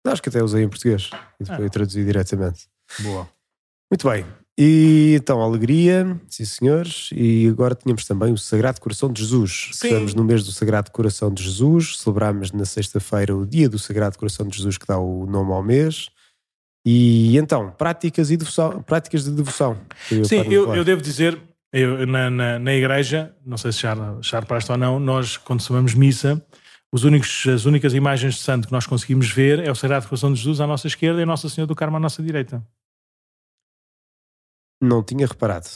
Acho que até usei em português e depois ah. traduzi diretamente. Boa. Muito bem. E então, alegria, sim senhores. E agora tínhamos também o Sagrado Coração de Jesus. Sim. Estamos no mês do Sagrado Coração de Jesus. Celebramos na sexta-feira o dia do Sagrado Coração de Jesus, que dá o nome ao mês. E então, práticas, e devoção, práticas de devoção. Sim, eu, eu devo dizer, eu, na, na, na, igreja, não sei se já, já reparaste ou não, nós, quando somamos missa, os únicos, as únicas imagens de santo que nós conseguimos ver é o Sagrado Coração de Jesus à nossa esquerda e a Nossa Senhora do Carmo à nossa direita. Não tinha reparado.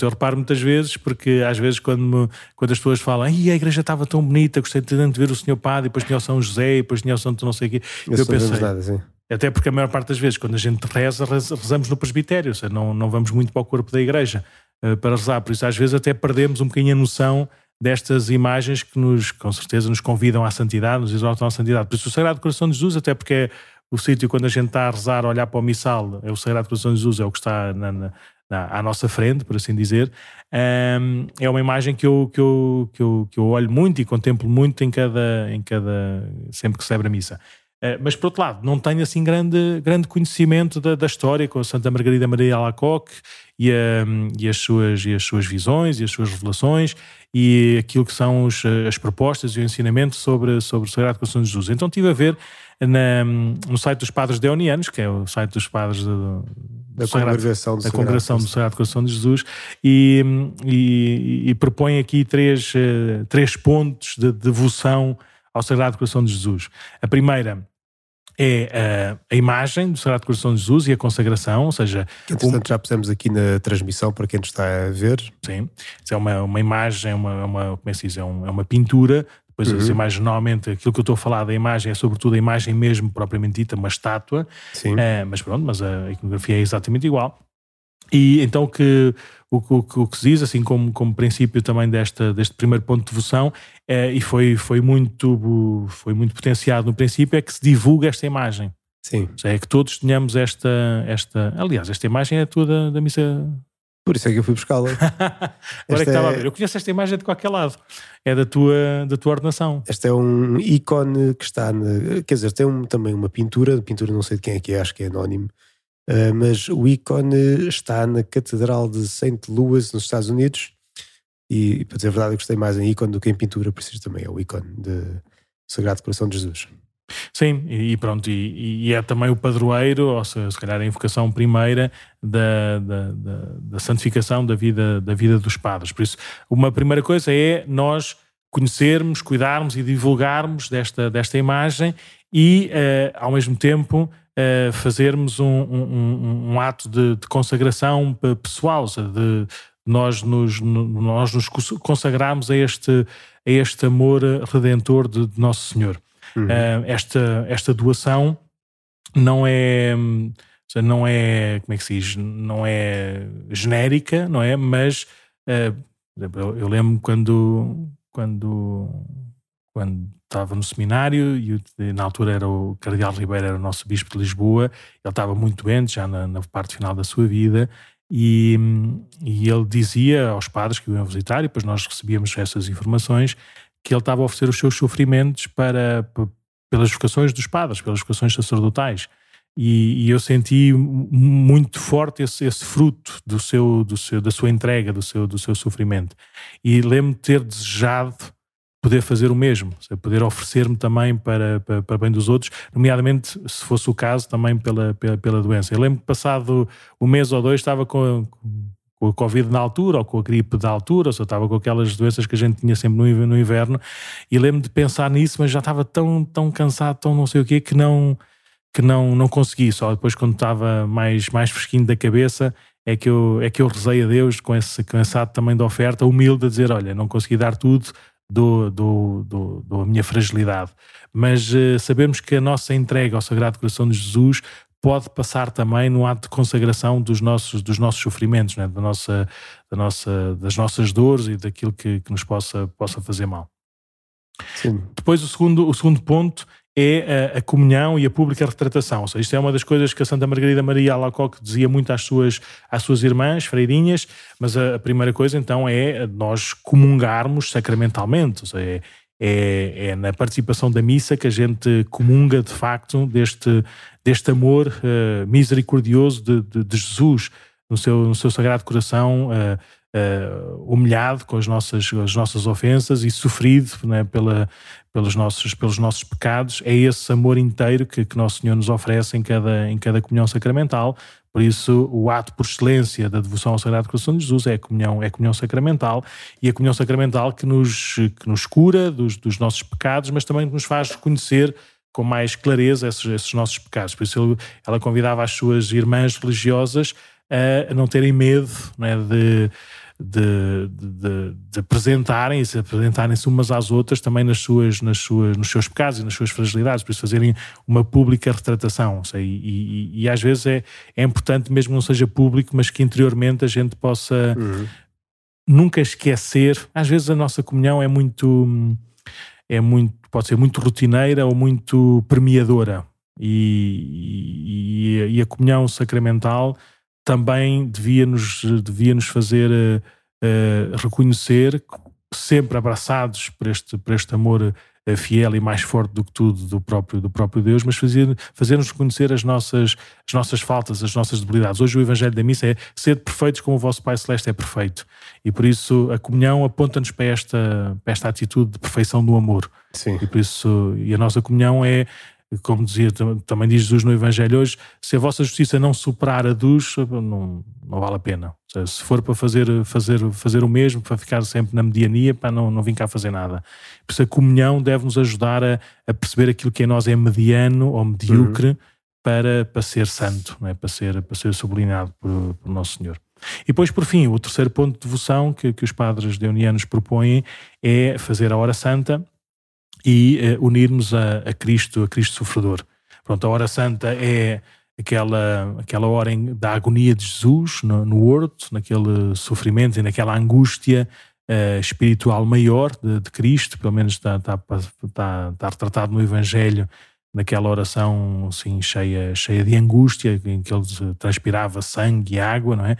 Eu reparo muitas vezes, porque às vezes quando, me, quando as pessoas falam a igreja estava tão bonita, gostei tanto de ver o Senhor Padre, depois tinha o São José, depois tinha o Santo não sei o quê. Eu, eu pensei, até porque a maior parte das vezes, quando a gente reza, rezamos no presbitério, ou seja, não, não vamos muito para o corpo da igreja. Eh, para rezar. Por isso, às vezes, até perdemos um bocadinho a noção destas imagens que nos, com certeza, nos convidam à santidade, nos exortam à santidade. Por isso, o Sagrado Coração de Jesus, até porque é o sítio quando a gente está a rezar, a olhar para o missal, é o Sagrado Coração de Jesus, é o que está na, na, na, à nossa frente, por assim dizer. É uma imagem que eu, que, eu, que, eu, que eu olho muito e contemplo muito em cada, em cada sempre que celebra a missa. Mas, por outro lado, não tenho assim grande, grande conhecimento da, da história com a Santa Margarida Maria Alacoque e, a, e, as suas, e as suas visões e as suas revelações e aquilo que são os, as propostas e o ensinamento sobre, sobre o Sagrado Coração de Jesus. Então estive a ver na, no site dos Padres Deonianos, que é o site dos Padres de, da congregação, do, da congregação do Sagrado Coração de Jesus, e, e, e propõe aqui três, uh, três pontos de devoção ao Sagrado Coração de Jesus. A primeira é a, a, imagem do Sagrado Coração de Jesus e a consagração, ou seja... Que, entretanto, um, já pusemos aqui na transmissão para quem nos está a ver. Sim, é uma, uma imagem, é uma, uma, como é que se diz, é, um, é uma pintura Pois uhum. as imagens, normalmente, aquilo que eu estou a falar da imagem é sobretudo a imagem mesmo propriamente dita, uma estátua. Sim. É, mas pronto, mas a iconografia é exatamente igual. E então que, o, o, o que se diz, assim como, como princípio também desta, deste primeiro ponto de devoção, é, e foi, foi, muito, foi muito potenciado no princípio, é que se divulga esta imagem. Sim. é que todos tenhamos esta, esta. Aliás, esta imagem é a tua da, da missa por isso é que eu fui buscá-la. Agora é que estava é... a ver. Eu conheço esta imagem de qualquer lado. É da tua, da tua ordenação. Este é um ícone que está. Na... Quer dizer, tem um, também uma pintura. Pintura não sei de quem é que é, acho que é anónimo. Uh, mas o ícone está na Catedral de St. Louis, nos Estados Unidos. E, para dizer a verdade, eu gostei mais em ícone do que em pintura, por isso também é o ícone de Sagrado Coração de Jesus. Sim, e pronto, e, e, é também o padroeiro, ou se, se calhar a invocação primeira da, da, da, da, santificação da vida, da vida dos padres. Por isso, uma primeira coisa é nós conhecermos, cuidarmos e divulgarmos desta, desta imagem e, uh, ao mesmo tempo, uh, fazermos um, um, um ato de, de, consagração pessoal, de nós nos, nós nos consagrarmos a este, a este amor redentor de, de Nosso Senhor. Uhum. Uh, esta, esta doação não é não é como é que se diz não é genérica não é mas uh, eu, lembro quando quando quando estava no seminário e na altura era o Cardeal Ribeiro era o nosso bispo de Lisboa ele estava muito doente já na, na parte final da sua vida e, e ele dizia aos padres que o iam visitar e depois nós recebíamos essas informações que ele estava a oferecer os seus sofrimentos para, pelas vocações dos padres, pelas vocações sacerdotais. E, e eu senti muito forte esse, esse, fruto do seu, do seu, da sua entrega, do seu, do seu sofrimento. E lembro-me ter desejado poder fazer o mesmo, poder oferecer-me também para, para, para, bem dos outros, nomeadamente, se fosse o caso, também pela, pela, pela doença. Eu lembro que passado um mês ou dois estava com, com a Covid na altura ou com a gripe da altura, ou estava com aquelas doenças que a gente tinha sempre no, no inverno, e lembro de pensar nisso, mas já estava tão, tão cansado, tão não sei o quê, que não, que não, não consegui. Só depois, quando estava mais, mais fresquinho da cabeça, é que eu, é que eu rezei a Deus com esse, ato também de oferta, humilde, a dizer: Olha, não consegui dar tudo, do, do, do, do minha fragilidade. Mas uh, sabemos que a nossa entrega ao Sagrado Coração de Jesus pode passar também no ato de consagração dos nossos, dos nossos sofrimentos, né? da nossa, da nossa, das nossas dores e daquilo que, que nos possa, possa fazer mal. Sim. Depois, o segundo, o segundo ponto é a, a, comunhão e a pública retratação. Ou seja, isto é uma das coisas que a Santa Margarida Maria Alacoque dizia muito às suas, às suas irmãs, freirinhas, mas a, a primeira coisa então é nós comungarmos sacramentalmente, ou seja, é, é, é, na participação da missa que a gente comunga de facto deste, deste amor uh, misericordioso de, de, de, Jesus no seu, no seu sagrado coração, uh, uh, humilhado com as nossas, as nossas ofensas e sofrido né, pela, pelos, nossos, pelos nossos pecados. É esse amor inteiro que, que Nosso Senhor nos oferece em cada, em cada comunhão sacramental, por isso, o ato por excelência da devoção ao Sagrado Coração de Jesus é a comunhão, é a comunhão sacramental e a comunhão sacramental que nos, que nos cura dos, dos nossos pecados, mas também nos faz reconhecer com mais clareza esses, esses nossos pecados. Por isso, ela convidava as suas irmãs religiosas a não terem medo né, de de, de, de apresentarem-se, apresentarem-se umas às outras também nas suas, nas suas, nos seus pecados e nas suas fragilidades, por isso fazerem uma pública retratação. Sei, e, e, e, às vezes é, é importante, mesmo que não seja público, mas que interiormente a gente possa uhum. nunca esquecer. Às vezes a nossa comunhão é muito, é muito, pode ser muito rotineira ou muito premiadora. E, e, e a comunhão sacramental também devia nos, devia nos fazer uh, uh, reconhecer sempre abraçados por este, por este amor eh, fiel e mais forte do que tudo do próprio, do próprio Deus, mas fazer, fazer-nos conhecer as nossas, as nossas faltas, as nossas debilidades. Hoje o Evangelho da Missa é ser perfeitos como o vosso Pai Celeste é perfeito. E por isso a comunhão aponta-nos para esta, para esta atitude de perfeição do amor. Sim. E por isso, e a nossa comunhão é como dizia, também diz Jesus no Evangelho hoje, se a vossa justiça não superar a dos, não, não vale a pena. Seja, se for para fazer, fazer, fazer o mesmo, para ficar sempre na mediania, para não, não vir cá fazer nada. Por isso a comunhão deve nos ajudar a, a perceber aquilo que em nós é mediano ou medíocre uhum. para, para ser santo, é? para, ser, para ser sublinhado por, por Nosso Senhor. E depois, por fim, o terceiro ponto de devoção que, que os padres deonianos propõem é fazer a hora santa e uh, unirmos a, a, Cristo, a Cristo sofredor. Pronto, a hora santa é aquela, aquela hora em, da agonia de Jesus no, no horto, naquele sofrimento e naquela angústia uh, espiritual maior de, de, Cristo, pelo menos está, está, está, retratado no Evangelho, naquela oração assim, cheia, cheia de angústia, em que ele transpirava sangue e água, não é?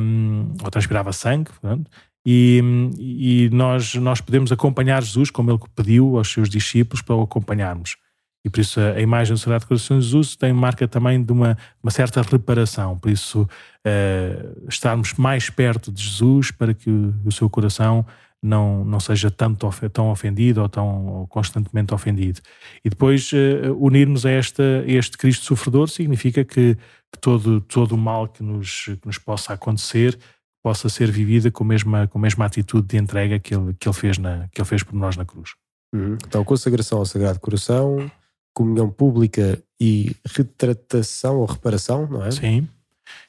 Um, ou transpirava sangue, pronto. E, e, nós, nós podemos acompanhar Jesus, como ele pediu aos seus discípulos para o acompanharmos. E por isso a imagem do Sagrado Coração de Jesus tem marca também de uma, uma certa reparação. Por isso, uh, estarmos mais perto de Jesus para que o seu coração não, não seja tanto, tão ofendido ou tão ou constantemente ofendido. E depois uh, unirmos a, esta, a este Cristo sofredor significa que, que todo, todo o mal que nos, que nos possa acontecer possa ser vivida com a mesma, com a mesma atitude de entrega que ele, que ele, fez, na, que ele fez por nós na cruz. Uhum. Então, consagração ao Sagrado Coração, comunhão pública e retratação ou reparação, não é? Sim.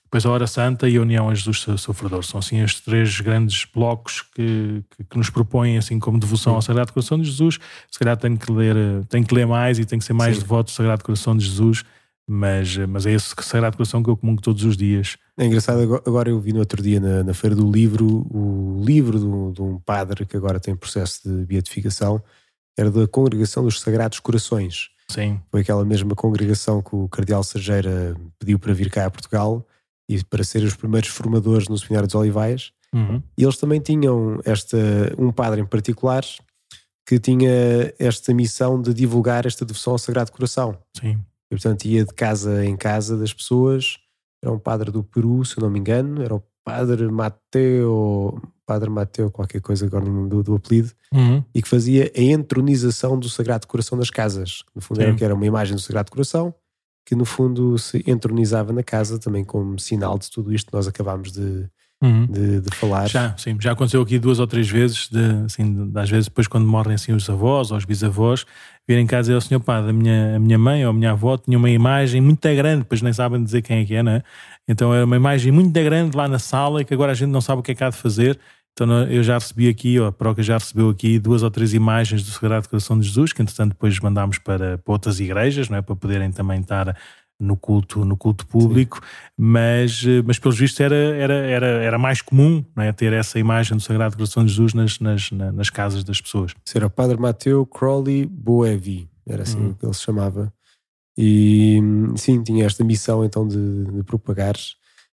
Depois a Hora Santa e a União a Jesus Sofredor. São assim estes três grandes blocos que, que, que nos propõem assim como devoção Sim. ao Sagrado Coração de Jesus. Se calhar tenho que ler, tenho que ler mais e tenho que ser mais Sim. devoto ao Sagrado Coração de Jesus mas, mas é esse Sagrado Coração que eu comungo todos os dias. É engraçado, agora eu vi no outro dia na, na Feira do Livro o livro de um, de um, padre que agora tem processo de beatificação, era da Congregação dos Sagrados Corações. Sim. Foi aquela mesma congregação que o Cardeal Sergeira pediu para vir cá a Portugal e para serem os primeiros formadores no Seminário dos Olivais. Uhum. E eles também tinham esta, um padre em particular que tinha esta missão de divulgar esta devoção ao Sagrado Coração. Sim. E, portanto, ia de casa em casa das pessoas. Era um padre do Peru, se eu não me engano. Era o padre Mateo, padre Mateo, qualquer coisa agora no do, do apelido. Uhum. E que fazia a entronização do Sagrado Coração das casas. No fundo, era, que era uma imagem do Sagrado Coração que, no fundo, se entronizava na casa também como sinal de tudo isto que nós acabámos de, Uhum. De, de, falar. Já, sim, já aconteceu aqui duas ou três vezes, de, assim, de, às vezes depois quando morrem assim os avós ou os bisavós, virem cá dizer ao senhor padre, a minha, a minha mãe ou a minha avó tinha uma imagem muito grande, depois nem sabem dizer quem é que é, não é? Então era uma imagem muito grande lá na sala e que agora a gente não sabe o que é que há de fazer. Então eu já recebi aqui, ou a Proca já recebeu aqui duas ou três imagens do Sagrado Coração de Jesus, que entretanto depois mandámos para, para outras igrejas, não é? Para poderem também estar no culto, no culto público, mas, mas pelos vistos era, era, era, era mais comum é? ter essa imagem do Sagrado Coração de Jesus nas, nas, nas casas das pessoas. Era o Padre Mateu Crowley Boevi, era assim uhum. que ele se chamava. E sim, tinha esta missão então de, de propagar.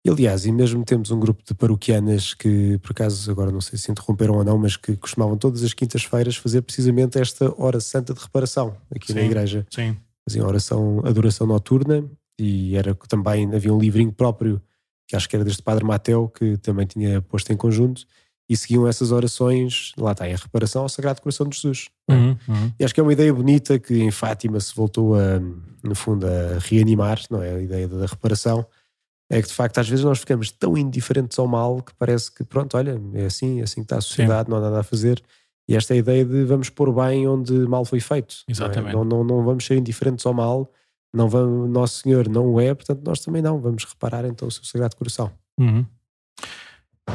E, aliás, e mesmo temos um grupo de paroquianas que, por acaso, agora não sei se interromperam ou não, mas que costumavam todas as quintas-feiras fazer precisamente esta hora santa de reparação aqui sim, na igreja. Sim faziam oração, adoração noturna e era também havia um livrinho próprio que acho que era deste Padre Mateu que também tinha posto em conjunto e seguiam essas orações, lá está, em reparação ao Sagrado Coração de Jesus. Uhum, uhum. E acho que é uma ideia bonita que em Fátima se voltou a, no fundo, a reanimar, não é? A ideia da reparação. É que de facto às vezes nós ficamos tão indiferentes ao mal que parece que pronto, olha, é assim, é assim que está a sociedade, Sim. não há nada a fazer. E esta é a ideia de vamos pôr bem onde mal foi feito. Exatamente. Não, é? não, não, não, vamos ser indiferentes ao mal, não vamos, Nosso Senhor não o é, portanto nós também não. Vamos reparar então o seu Sagrado Coração. Uhum.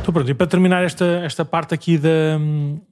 Então pronto, e para terminar esta, esta parte aqui da,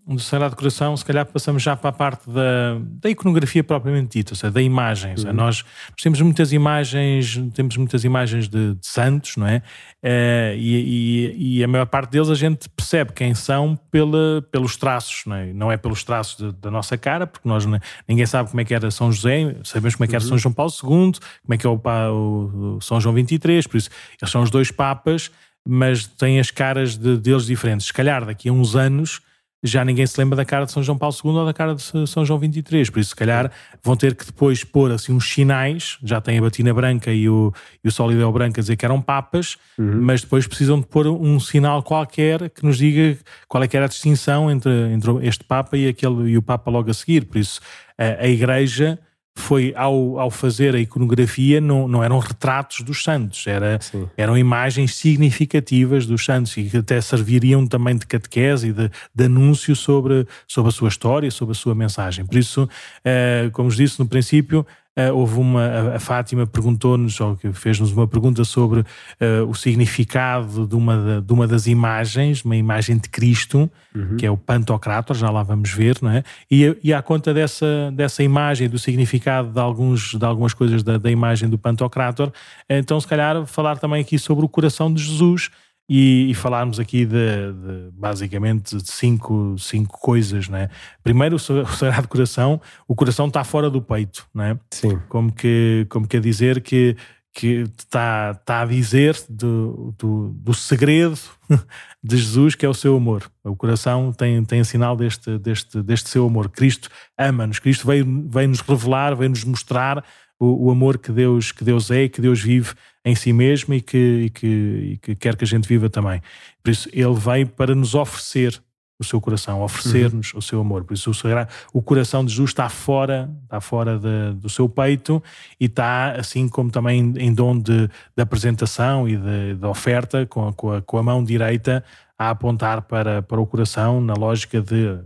do Sagrado Coração, se calhar passamos já para a parte da, da iconografia propriamente dita, ou seja, da imagem. Uhum. Seja, nós, nós, temos muitas imagens, temos muitas imagens de, de santos, não é? Uh, e, e, e, a maior parte deles a gente percebe quem são pela, pelos traços, não é? Não é pelos traços de, da nossa cara, porque nós ninguém sabe como é que era São José, sabemos como é que era uhum. São João Paulo II, como é que é o, o, o São João 23, por isso eles são os dois papas mas têm as caras de, deles diferentes. Se calhar daqui a uns anos já ninguém se lembra da cara de São João Paulo II ou da cara de São João 23. Por isso, se calhar, vão ter que depois pôr assim uns sinais. Já tem a batina branca e o, e o solideu branco a dizer que eram papas, uhum. mas depois precisam de pôr um sinal qualquer que nos diga qual é que era a distinção entre, entre este papa e, aquele, e o papa logo a seguir. Por isso, a, a igreja foi ao, ao fazer a iconografia, não, não eram retratos dos santos, era, eram imagens significativas dos santos e que até serviriam também de catequese e de, de anúncio sobre, sobre a sua história, sobre a sua mensagem. Por isso, eh, como disse no princípio, Uh, houve uma, a, Fátima perguntou-nos, ou fez-nos uma pergunta sobre uh, o significado de uma, de uma das imagens, uma imagem de Cristo, uhum. que é o Pantocrator, já lá vamos ver, não é? E, e à conta dessa, dessa imagem, do significado de, alguns, de algumas coisas da, da imagem do Pantocrator, então se calhar falar também aqui sobre o coração de Jesus, e, e falarmos aqui de, de, basicamente de cinco, cinco coisas, né? Primeiro, o Sagrado Coração, o coração está fora do peito, né? Sim. Como que, como quer dizer que que está, está a dizer do, do, do, segredo de Jesus, que é o seu amor. O coração tem, tem sinal deste, deste, deste seu amor. Cristo ama-nos, Cristo veio, veio nos revelar, veio nos mostrar o, o, amor que Deus, que Deus é que Deus vive em si mesmo e que, e que, e que quer que a gente viva também. Por isso, Ele veio para nos oferecer o seu coração, oferecer-nos uhum. o seu amor. Por isso, o, o coração de Jesus está fora, está fora de, do seu peito e está, assim como também em dom de, de apresentação e de, de oferta, com a, com, a, com a mão direita a apontar para, para o coração, na lógica de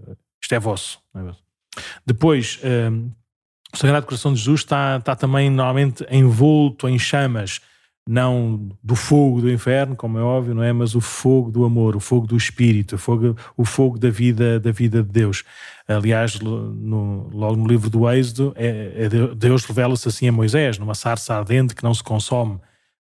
isto é vosso. É Depois, um, o Sagrado Coração de Jesus está, está também normalmente envolto em chamas, não do fogo do inferno, como é óbvio, não é? Mas o fogo do amor, o fogo do Espírito, o fogo, o fogo da vida, da vida de Deus. Aliás, no, logo no livro do Êxodo, é, é Deus revela-se assim a Moisés, numa sarça ardente que não se consome.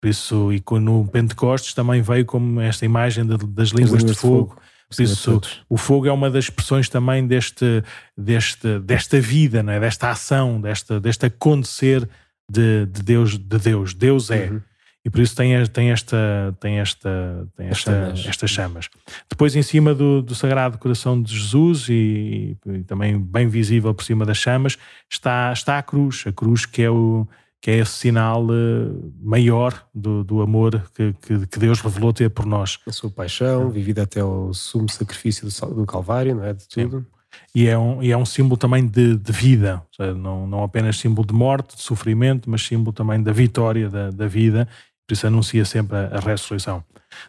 Por isso, e no Pentecostes também veio como esta imagem das línguas de fogo. fogo por isso, o fogo é uma das expressões também deste, deste, desta vida, não é? desta ação, desta, deste acontecer de, de Deus. De Deus. Deus é. Uhum. E por isso tem, tem, esta, tem, esta, tem esta, chamas. estas chamas. Depois, em cima do, do Sagrado Coração de Jesus, e, e, também bem visível por cima das chamas, está, está a cruz. A cruz que é o, que é esse sinal uh, maior do, do amor que, que, que, Deus revelou ter por nós. A sua paixão, vivida até o sumo sacrifício do, do Calvário, não é? De tudo. Sim. E é, um, e é um símbolo também de, de vida, seja, não, não apenas símbolo de morte, de sofrimento, mas símbolo também da vitória da, da vida, por isso anuncia sempre a, a ressurreição.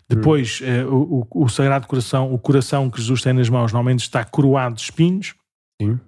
Depois, hum. eh, o, o, Sagrado Coração, o coração que Jesus tem nas mãos, normalmente está coroado de espinhos, Sim.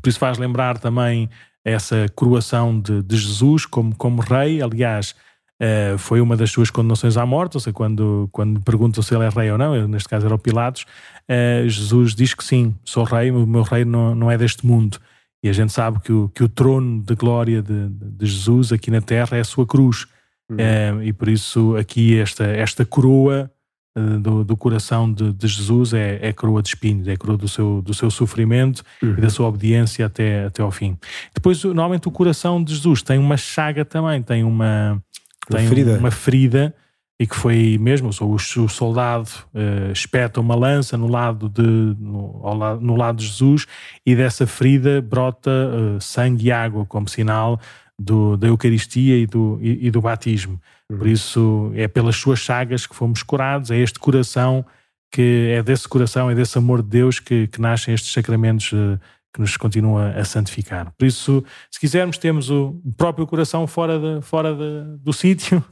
por isso faz lembrar também essa coroação de, de Jesus como, como rei. Aliás, uh, foi uma das suas condenações à morte, ou seja, quando, quando perguntam se ele é rei ou não, neste caso era o Pilatos, uh, Jesus diz que sim, sou rei, o meu rei não, não é deste mundo. E a gente sabe que o, que o trono de glória de, de Jesus aqui na terra é a sua cruz. Uhum. Uh, e por isso aqui esta, esta coroa eh, do, do coração de, de, Jesus é, é coroa de espinhos, é coroa do seu, do seu sofrimento uhum. e da sua obediência até, até ao fim. Depois, normalmente, o coração de Jesus tem uma chaga também, tem uma, tem uma ferida. Uma ferida e que foi mesmo, o, o soldado uh, espeta uma lança no lado, de, no, lado, no lado de Jesus e dessa ferida brota uh, sangue e água como sinal do, da Eucaristia e do, e, e do batismo. Por uhum. isso é pelas suas chagas que fomos curados, é este coração que é desse coração, é desse amor de Deus que, que nascem estes sacramentos uh, que nos continua a santificar. Por isso, se quisermos, temos o próprio coração fora, de, fora de, do sítio,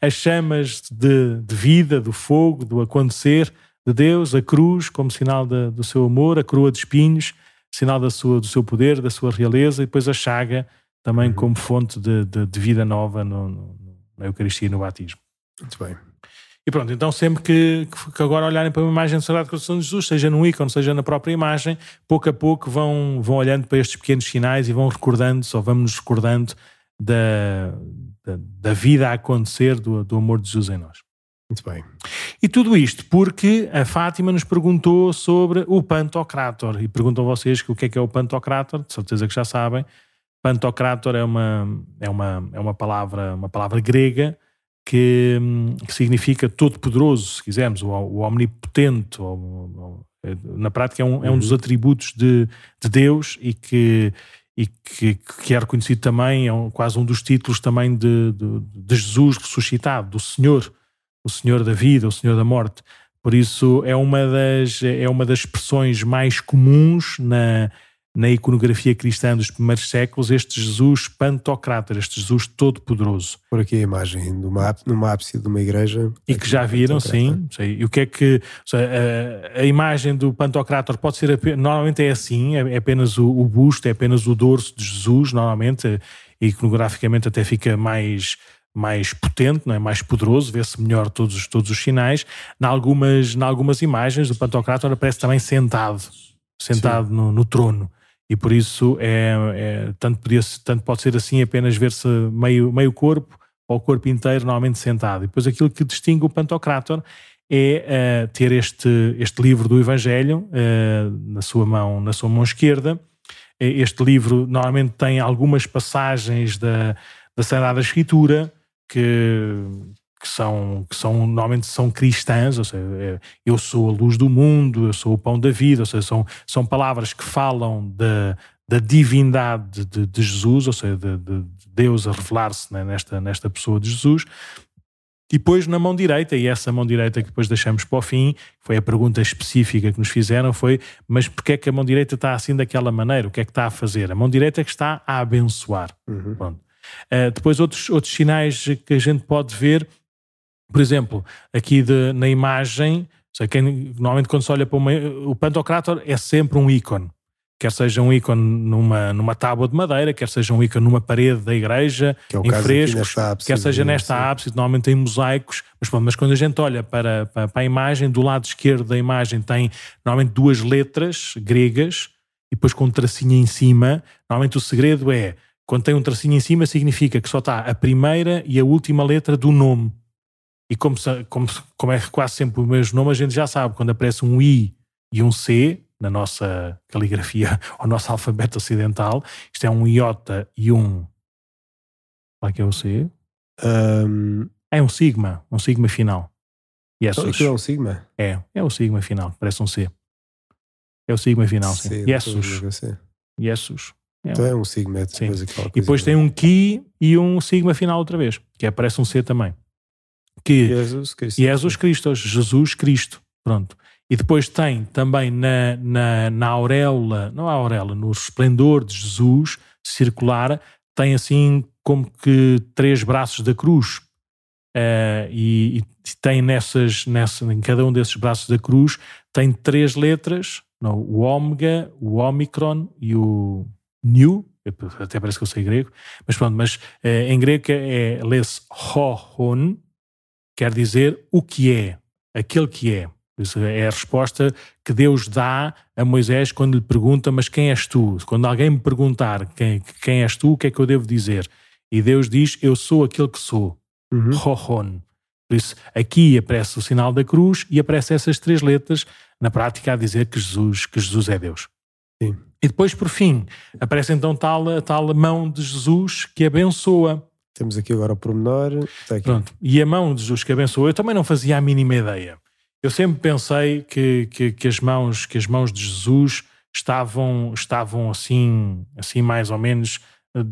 as chamas de, de, vida, do fogo, do acontecer de Deus, a cruz como sinal do seu amor, a coroa de espinhos, sinal da sua, do seu poder, da sua realeza, e depois a chaga também uhum. como fonte de, de vida nova no, no na Eucaristia e no batismo. Muito bem. E pronto, então sempre que, que agora olharem para uma imagem do Sagrado Coração de Jesus, seja no ícone, seja na própria imagem, pouco a pouco vão, vão olhando para estes pequenos sinais e vão recordando-se, ou vamos nos recordando da, da, da, vida a acontecer do, do amor de Jesus em nós. Muito bem. E tudo isto porque a Fátima nos perguntou sobre o Pantocrator. E perguntam vocês o que é que é o Pantocrator, de certeza que já sabem. Pantocrator é uma, é uma, é uma, palavra, uma palavra grega que, que significa todo-poderoso, se quisermos, o, o omnipotente. Ou, é, na prática, é um, é um dos uhum. atributos de, de Deus e que e que, que é reconhecido também, é um, quase um dos títulos também de, de, de, Jesus ressuscitado, do Senhor, o Senhor da vida, o Senhor da morte. Por isso é uma das, é uma das expressões mais comuns na, na iconografia cristã dos primeiros séculos, este Jesus pantocrátor, este Jesus todo-poderoso. Por aqui a imagem numa, numa ápice de uma igreja. E que já viram, sim. Sei. E o que é que. Seja, a, a, imagem do pantocrátor pode ser. Normalmente é assim, é, é apenas o, o, busto, é apenas o dorso de Jesus, normalmente. Iconograficamente até fica mais mais potente, não é? mais poderoso, vê-se melhor todos, todos os sinais. Em algumas, algumas imagens, o Pantocrátor aparece também sentado, sentado no, no, trono e por isso é, é tanto, podia, tanto pode ser assim apenas ver-se meio, meio corpo ou o corpo inteiro normalmente sentado. E depois aquilo que distingue o Pantocrator é uh, ter este, este livro do Evangelho uh, na, sua mão, na sua mão esquerda. Este livro normalmente tem algumas passagens da, da Sagrada Escritura que, que são, que são normalmente são cristãs, ou seja, é, eu sou a luz do mundo, eu sou o pão da vida, ou seja, são, são palavras que falam da, da divindade de, de, Jesus, ou seja, de, de Deus a revelar-se né, nesta, nesta pessoa de Jesus. E depois na mão direita, e essa mão direita que depois deixamos para o fim, foi a pergunta específica que nos fizeram, foi mas porquê é que a mão direita está assim daquela maneira? O que é que está a fazer? A mão direita é que está a abençoar. Uhum. Uh, depois outros, outros sinais que a gente pode ver por exemplo, aqui de, na imagem, sei, quem, normalmente quando se olha para uma, o Pantocrator é sempre um ícone. Quer seja um ícone numa, numa tábua de madeira, quer seja um ícone numa parede da igreja, que é em frescos, ábside, quer seja nesta ápice, normalmente tem mosaicos, mas, mas quando a gente olha para, para, para, a imagem, do lado esquerdo da imagem tem normalmente duas letras gregas e depois com um tracinho em cima. Normalmente o segredo é, quando tem um tracinho em cima, significa que só está a primeira e a última letra do nome. E como, como, como é quase sempre o mesmo nome, a gente já sabe, quando aparece um I e um C na nossa caligrafia, ou nosso alfabeto ocidental, isto é um iota e um. Qual é que é o C? Um... É um sigma, um sigma final. Jesus. é um sigma? É, é o sigma final, parece um C. É o sigma final, sim. sim Jesus. Jesus. É então é um sigma. É sim. E depois tem um Ki e um sigma final outra vez, que é, parece um C também que Jesus Cristo. Jesus Cristo, Jesus Cristo, pronto. E depois tem também na, na, na auréola, não a auréola, no esplendor de Jesus circular, tem assim como que três braços da cruz. Uh, e, e, tem nessas, nessa, em cada um desses braços da cruz, tem três letras, não, o ômega, o omicron e o nu, até parece que eu sei grego, mas pronto, mas uh, em grego é, é lê-se ho-hon, quer dizer o que é, aquele que é. Isso é a resposta que Deus dá a Moisés quando lhe pergunta: Mas quem és tu? Quando alguém me perguntar quem, quem és tu, o que é que eu devo dizer? E Deus diz: Eu sou aquele que sou. Uhum. Por isso, aqui aparece o sinal da cruz e aparece essas três letras, na prática, a dizer que Jesus, que Jesus é Deus. Sim. E depois, por fim, aparece então tal, a tal mão de Jesus que abençoa. Temos aqui agora o pormenor. Pronto. E a mão de Jesus que abençoou, eu também não fazia a mínima ideia. Eu sempre pensei que, que, que, as, mãos, que as mãos de Jesus estavam, estavam assim, assim mais ou menos eh,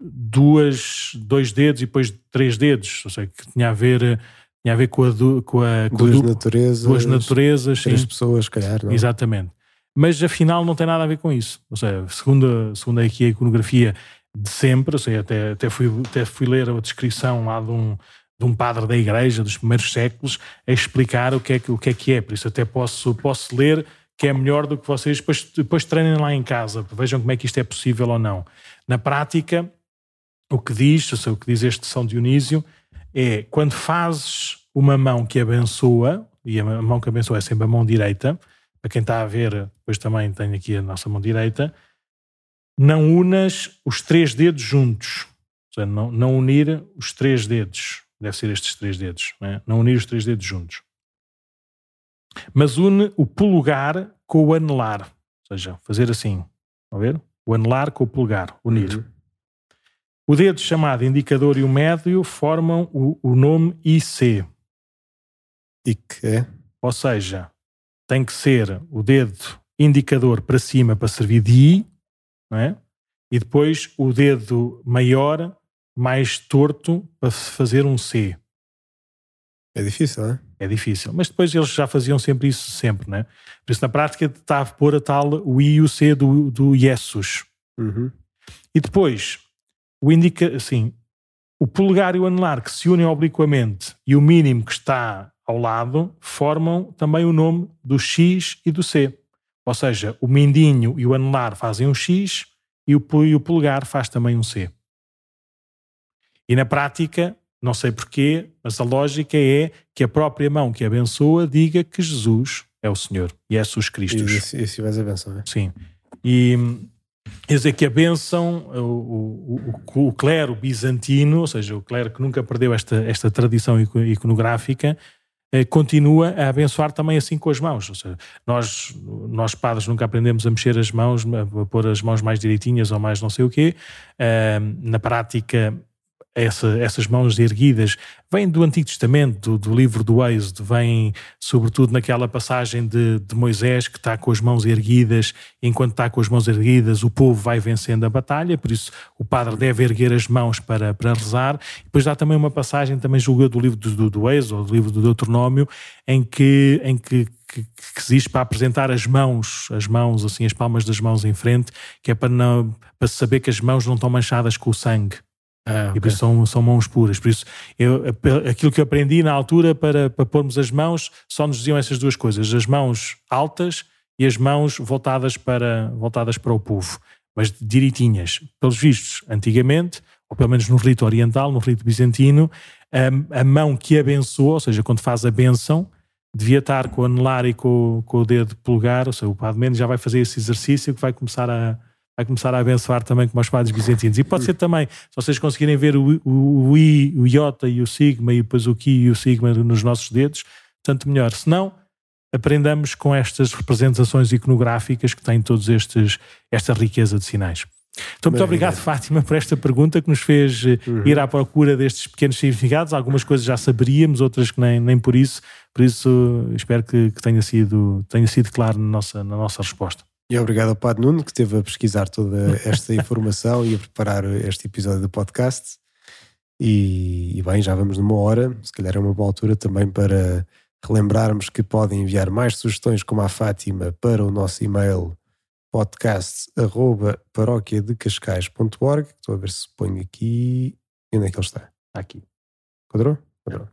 duas, dois dedos e depois três dedos. Ou seja, que tinha a ver, tinha a ver com a, com a com duas, a, naturezas, duas naturezas. Três sim. pessoas, calhar. Não? Exatamente. Mas afinal não tem nada a ver com isso. Ou seja, segundo, segundo aqui a iconografia, de sempre, sei, até, até, fui, até fui ler a descrição lá de um, de um padre da igreja dos primeiros séculos a explicar o que é que, o que, é, que é. Por isso até posso, posso ler que é melhor do que vocês depois, depois treinem lá em casa, vejam como é que isto é possível ou não. Na prática, o que diz, o que diz este São Dionísio, é quando fazes uma mão que abençoa, e a mão que abençoa é sempre a mão direita, para quem está a ver, depois também tenho aqui a nossa mão direita, não unas os três dedos juntos. Ou seja, não, não unir os três dedos. Deve ser estes três dedos. Não, é? não unir os três dedos juntos. Mas une o polegar com o anelar. Ou seja, fazer assim. Vão ver? O anelar com o polegar. Unir. Uhum. O dedo chamado indicador e o médio formam o, o nome IC. E que é? Ou seja, tem que ser o dedo indicador para cima para servir de I, é? e depois o dedo maior mais torto para fazer um C. É difícil, não é? É difícil. Mas depois eles já faziam sempre isso, sempre, né? Por isso, na prática, está a pôr a tal o I e o C do, do Jesus. Uhum. E depois, o indica, assim, o polegar e o anelar que se unem obliquamente e o mínimo que está ao lado formam também o nome do X e do C. Ou seja, o mindinho e o anelar fazem um X e o, e o polegar faz também um C. E na prática, não sei porquê, mas a lógica é que a própria mão que abençoa diga que Jesus é o Senhor e é Jesus Cristo. E esse vais a benção, é? Sim. E quer dizer que a bênção, o, o, o, clero bizantino, ou seja, o clero que nunca perdeu esta, esta tradição iconográfica, continua a abençoar também assim com as mãos. Ou seja, nós, nós padres nunca aprendemos a mexer as mãos, a pôr as mãos mais direitinhas ou mais não sei o quê. Na prática, essa, essas mãos erguidas vêm do Antigo Testamento, do, do livro do Êxodo, vêm sobretudo naquela passagem de, de, Moisés que está com as mãos erguidas, enquanto está com as mãos erguidas o povo vai vencendo a batalha, por isso o padre deve erguer as mãos para, para rezar. Depois há também uma passagem, também julgou do livro do, do, do Êxodo, do livro do Deuteronômio, em que, em que que, que, existe para apresentar as mãos, as mãos, assim, as palmas das mãos em frente, que é para, não, para saber que as mãos não estão manchadas com o sangue. Ah, okay. E por isso são, são mãos puras. Por isso, eu, aquilo que eu aprendi na altura para, para pormos as mãos, só nos diziam essas duas coisas: as mãos altas e as mãos voltadas para, voltadas para o povo, mas direitinhas. Pelos vistos, antigamente, ou pelo menos no rito oriental, no rito bizantino, a, a mão que abençoa, ou seja, quando faz a benção, devia estar com o anelar e com, com o dedo polegar, ou seja, o padre menos já vai fazer esse exercício que vai começar a vai começar a abençoar também como os padres bizantinos. E pode ser também, se vocês conseguirem ver o, o, o I, o Iota e o Sigma e depois o Ki e o Sigma nos nossos dedos, tanto melhor. Se não, aprendamos com estas representações iconográficas que têm todos estes esta riqueza de sinais. Então, muito Bem, obrigado, é. Fátima, por esta pergunta que nos fez eh, uhum. ir à procura destes pequenos significados. Algumas coisas já saberíamos, outras que nem, nem por isso. Por isso, espero que, que tenha, sido, tenha sido claro na nossa, na nossa resposta. E obrigado ao Padre Nuno, que esteve a pesquisar toda esta informação e a preparar este episódio do podcast. E, e, bem, já vamos numa hora, se calhar é uma boa altura também para relembrarmos que podem enviar mais sugestões como a Fátima para o nosso e-mail podcast.paróquiadecascais.org Estou a ver se ponho aqui. E onde é que ele está? Aqui. Quadrou? Quadrou.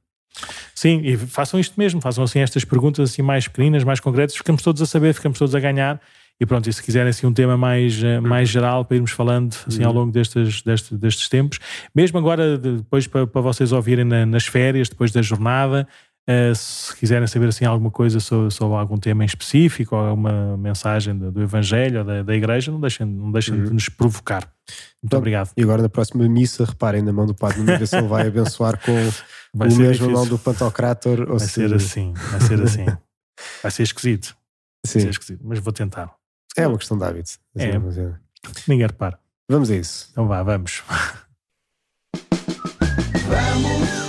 Sim, e façam isto mesmo, façam assim estas perguntas assim mais pequeninas, mais concretas, ficamos todos a saber, ficamos todos a ganhar e pronto, e se quiserem assim um tema mais, eh, mais geral para irmos falando assim ao uhum. longo destes, destes, destes tempos, mesmo agora depois para, para vocês ouvirem na, nas férias, depois da jornada, uh, se quiserem saber assim alguma coisa sobre, sobre, algum tema em específico ou alguma mensagem do, do Evangelho ou da, da Igreja, não deixem, não deixem uhum. de nos provocar. Muito então, obrigado. E agora na próxima missa, reparem na mão do Padre se ele vai abençoar com vai o mesmo difícil. mão do Pantocrator. Vai se... ser assim, vai ser assim. vai ser esquisito. Sim. Vai ser esquisito, mas vou tentar. É uma questão de hábito. É. Ninguém repara. Vamos a isso. Então vá, vamos. Vamos